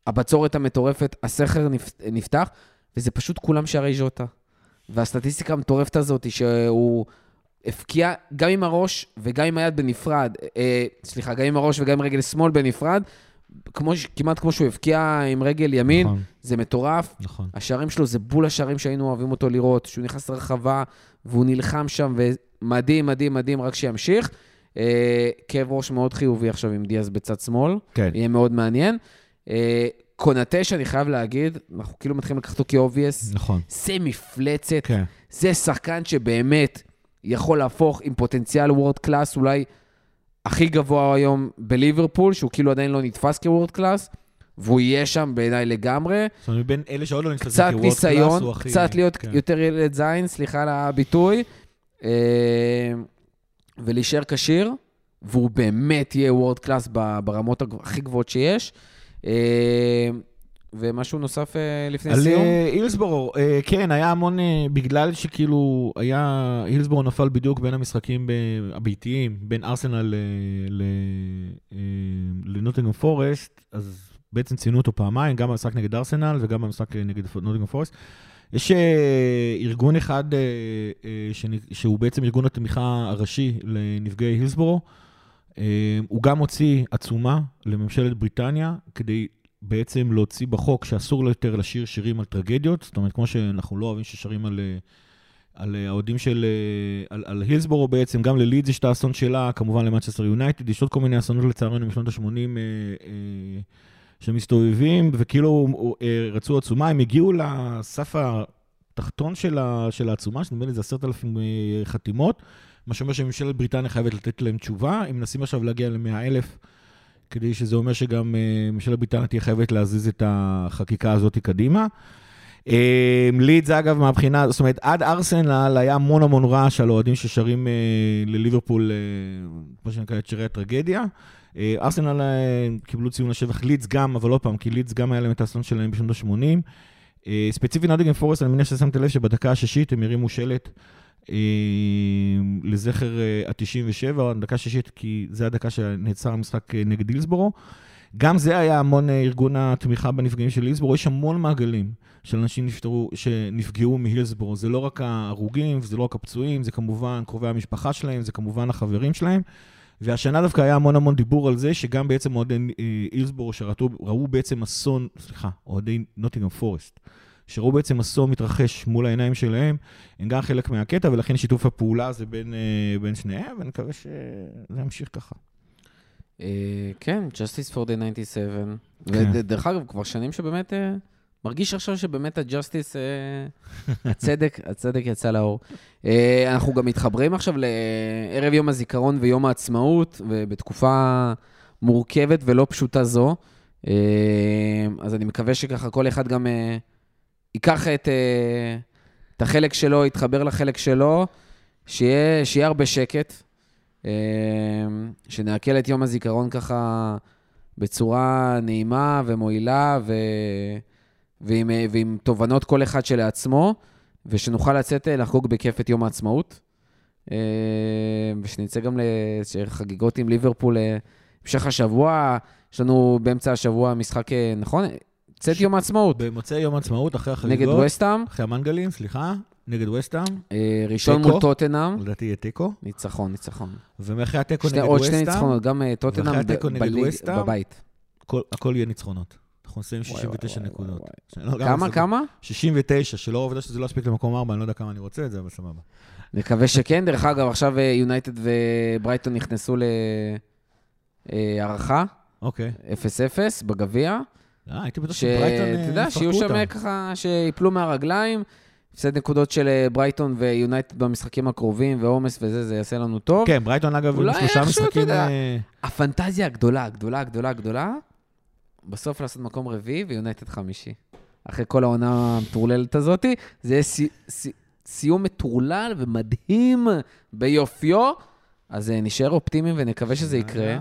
הבצורת המטורפת, הסכר נפ- נפתח, וזה פשוט כולם שערי ז'וטה. והסטטיסטיקה המטורפת הזאת, שהוא הפקיע גם עם הראש וגם עם היד בנפרד, אה, סליחה, גם עם הראש וגם עם רגל שמאל בנפרד, כמו, כמעט כמו שהוא הפקיע עם רגל ימין, נכון, זה מטורף. נכון. השערים שלו זה בול השערים שהיינו אוהבים אותו לראות, שהוא נכנס לרחבה והוא נלחם שם, ומדהים, מדהים, מדהים, רק שימשיך. אה, כאב ראש מאוד חיובי עכשיו עם דיאז בצד שמאל, כן. יהיה מאוד מעניין. אה, קונאטה, שאני חייב להגיד, אנחנו כאילו מתחילים לקחת אותו כ obvious, נכון. זה מפלצת, כן. זה שחקן שבאמת יכול להפוך עם פוטנציאל world class, אולי הכי גבוה היום בליברפול, שהוא כאילו עדיין לא נתפס כ world class, והוא יהיה שם בעיניי לגמרי. זאת אומרת, מבין אלה שעוד לא נתפסים קצת כ world ניסיון, class, הוא הכי- קצת להיות כן. יותר ילד זין, סליחה על הביטוי, אה, ולהישאר כשיר, והוא באמת יהיה וורד קלאס ברמות הכי גבוהות שיש. ומשהו נוסף אה, לפני על סיום? אה, הילסבורו, כן, היה המון, אה, בגלל שכאילו היה, הילסבורו נפל בדיוק בין המשחקים הביתיים, בין ארסנל לנוטינגרם פורסט, אז בעצם ציינו אותו פעמיים, גם במשחק נגד ארסנל וגם במשחק נגד נוטינגרם פורסט. יש אה, ארגון אחד אה, אה, שנ- שהוא בעצם ארגון התמיכה הראשי לנפגעי הילסבורו. הוא גם הוציא עצומה לממשלת בריטניה כדי בעצם להוציא בחוק שאסור לו יותר לשיר שירים על טרגדיות. זאת אומרת, כמו שאנחנו לא אוהבים ששרים על... אה, על אה, האוהדים של... אה, על, על הילסבורו בעצם, גם ללידס יש את האסון שלה, כמובן למנצ'סטר יונייטד, יש עוד כל מיני אסונות לצערנו משנות ה-80 אה, אה, שמסתובבים, וכאילו אה, רצו עצומה, הם הגיעו לסף התחתון של, ה, של העצומה, שנדמה לי זה עשרת אלפים חתימות, מה שאומר שממשלת בריטניה חייבת לתת להם תשובה, הם מנסים עכשיו להגיע ל-100 אלף, כדי שזה אומר שגם אה, ממשלת בריטניה תהיה חייבת להזיז את החקיקה הזאת קדימה. אה, לידס, אגב, מהבחינה, זאת אומרת, עד ארסנל היה המון המון רעש על אוהדים ששרים אה, לליברפול, מה שנקרא, את שירי הטרגדיה. ארסנל קיבלו ציון לשבח, לידס גם, אבל עוד פעם, כי לידס גם היה להם את האסון שלהם בשנות ה-80. אה, ספציפית נודיגן פורסט, אני מניח ששמת לב שבדקה השישית הם הרימו שלט לזכר ה-97, הדקה השישית, כי זה הדקה שנעצר המשחק אה, נגד הילסבורו. גם זה היה המון אה, ארגון התמיכה בנפגעים של הילסבורו, יש המון מעגלים של אנשים נפטרו, שנפגעו מהילסבורו. זה לא רק ההרוגים, וזה לא רק הפצועים, זה כמובן קרובי המשפחה שלהם, זה כמובן החברים שלהם. והשנה דווקא היה המון המון דיבור על זה, שגם בעצם אוהדי אה, הילסבורו שראו בעצם אסון, סליחה, אוהדי נוטינגרם פורסט, שראו בעצם אסון מתרחש מול העיניים שלהם, הם גם חלק מהקטע, ולכן שיתוף הפעולה זה בין, אה, בין שניהם, ואני מקווה שזה ימשיך ככה. אה, כן, Justice for the 97. כן. ודרך אגב, כבר שנים שבאמת, אה, מרגיש עכשיו שבאמת הג'סטיס, הצדק, הצדק יצא לאור. אנחנו גם מתחברים עכשיו לערב יום הזיכרון ויום העצמאות, ובתקופה מורכבת ולא פשוטה זו. אז אני מקווה שככה כל אחד גם ייקח את, אה, את החלק שלו, יתחבר לחלק שלו, שיהיה, שיהיה הרבה שקט. אה, שנעכל את יום הזיכרון ככה בצורה נעימה ומועילה ו... ועם, אה, ועם תובנות כל אחד שלעצמו, ושנוכל לצאת לחגוג בכיף את יום העצמאות. ושנצא גם לחגיגות עם ליברפול המשך השבוע. יש לנו באמצע השבוע משחק, נכון? צאת יום העצמאות. במוצאי יום העצמאות, אחרי החגיגות, נגד וסטאם, אחרי המנגלים, סליחה, נגד וסטאם, אה, ראשון. מול טוטנאם. לדעתי יהיה תיקו, ניצחון, ניצחון. ומאחרי התיקו נגד עוד שני וסטאם, ניצחונות, גם אה, טוטנאם בבית. הכל- יהיה ניצחונות. אנחנו נסיים וואי, 69 וואי, נקודות. לא- כמה. כמה? 69, שלא העובדה שזה לא יספיק למקום 4, אני לא יודע כמה אני רוצה את זה, אבל סבבה. נקווה שכן. דרך אגב, עכשיו יונייטד וברייטון נכנסו להערכה, אוקיי. 0-0 בגביע. אה, הייתי בטוח שברייטון אה, יודע, שיהיו יפרקו שם אותם. ככה, שיפלו מהרגליים. הפסד נקודות של אה, ברייטון ויונייטד במשחקים הקרובים, ועומס וזה, זה יעשה לנו טוב. כן, ברייטון אגב, עם שלושה משחקים... אה, הפנטזיה הגדולה, הגדולה, הגדולה, הגדולה, בסוף לעשות מקום רביעי ויונייטד חמישי. אחרי כל העונה המטורללת הזאת, זה יהיה סי- סי- סיום מטורלל ומדהים ביופיו. אז אה, נשאר אופטימיים ונקווה שזה יקרה.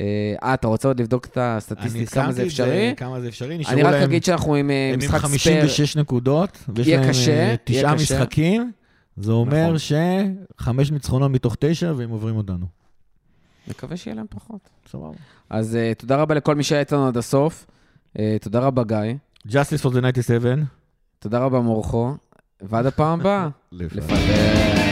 אה, אה, אתה רוצה עוד לבדוק את אני הסטטיסטית, כמה זה אפשרי? כמה זה אפשרי. נשארו אני רק להם- אגיד שאנחנו עם אה, הם עם משחק ספייר. 56 נקודות, ויש להם קשה, אה, תשעה. משחקים. זה אומר נכון. שחמש ניצחונות מתוך תשע, והם עוברים אותנו. מקווה שיהיה להם פחות. סבבה. אז אה, תודה רבה לכל מי שהיה איתנו עד הסוף. אה, תודה רבה, גיא. Justice for the 97. תודה רבה, מורכו. ועד הפעם הבאה. לפעמים.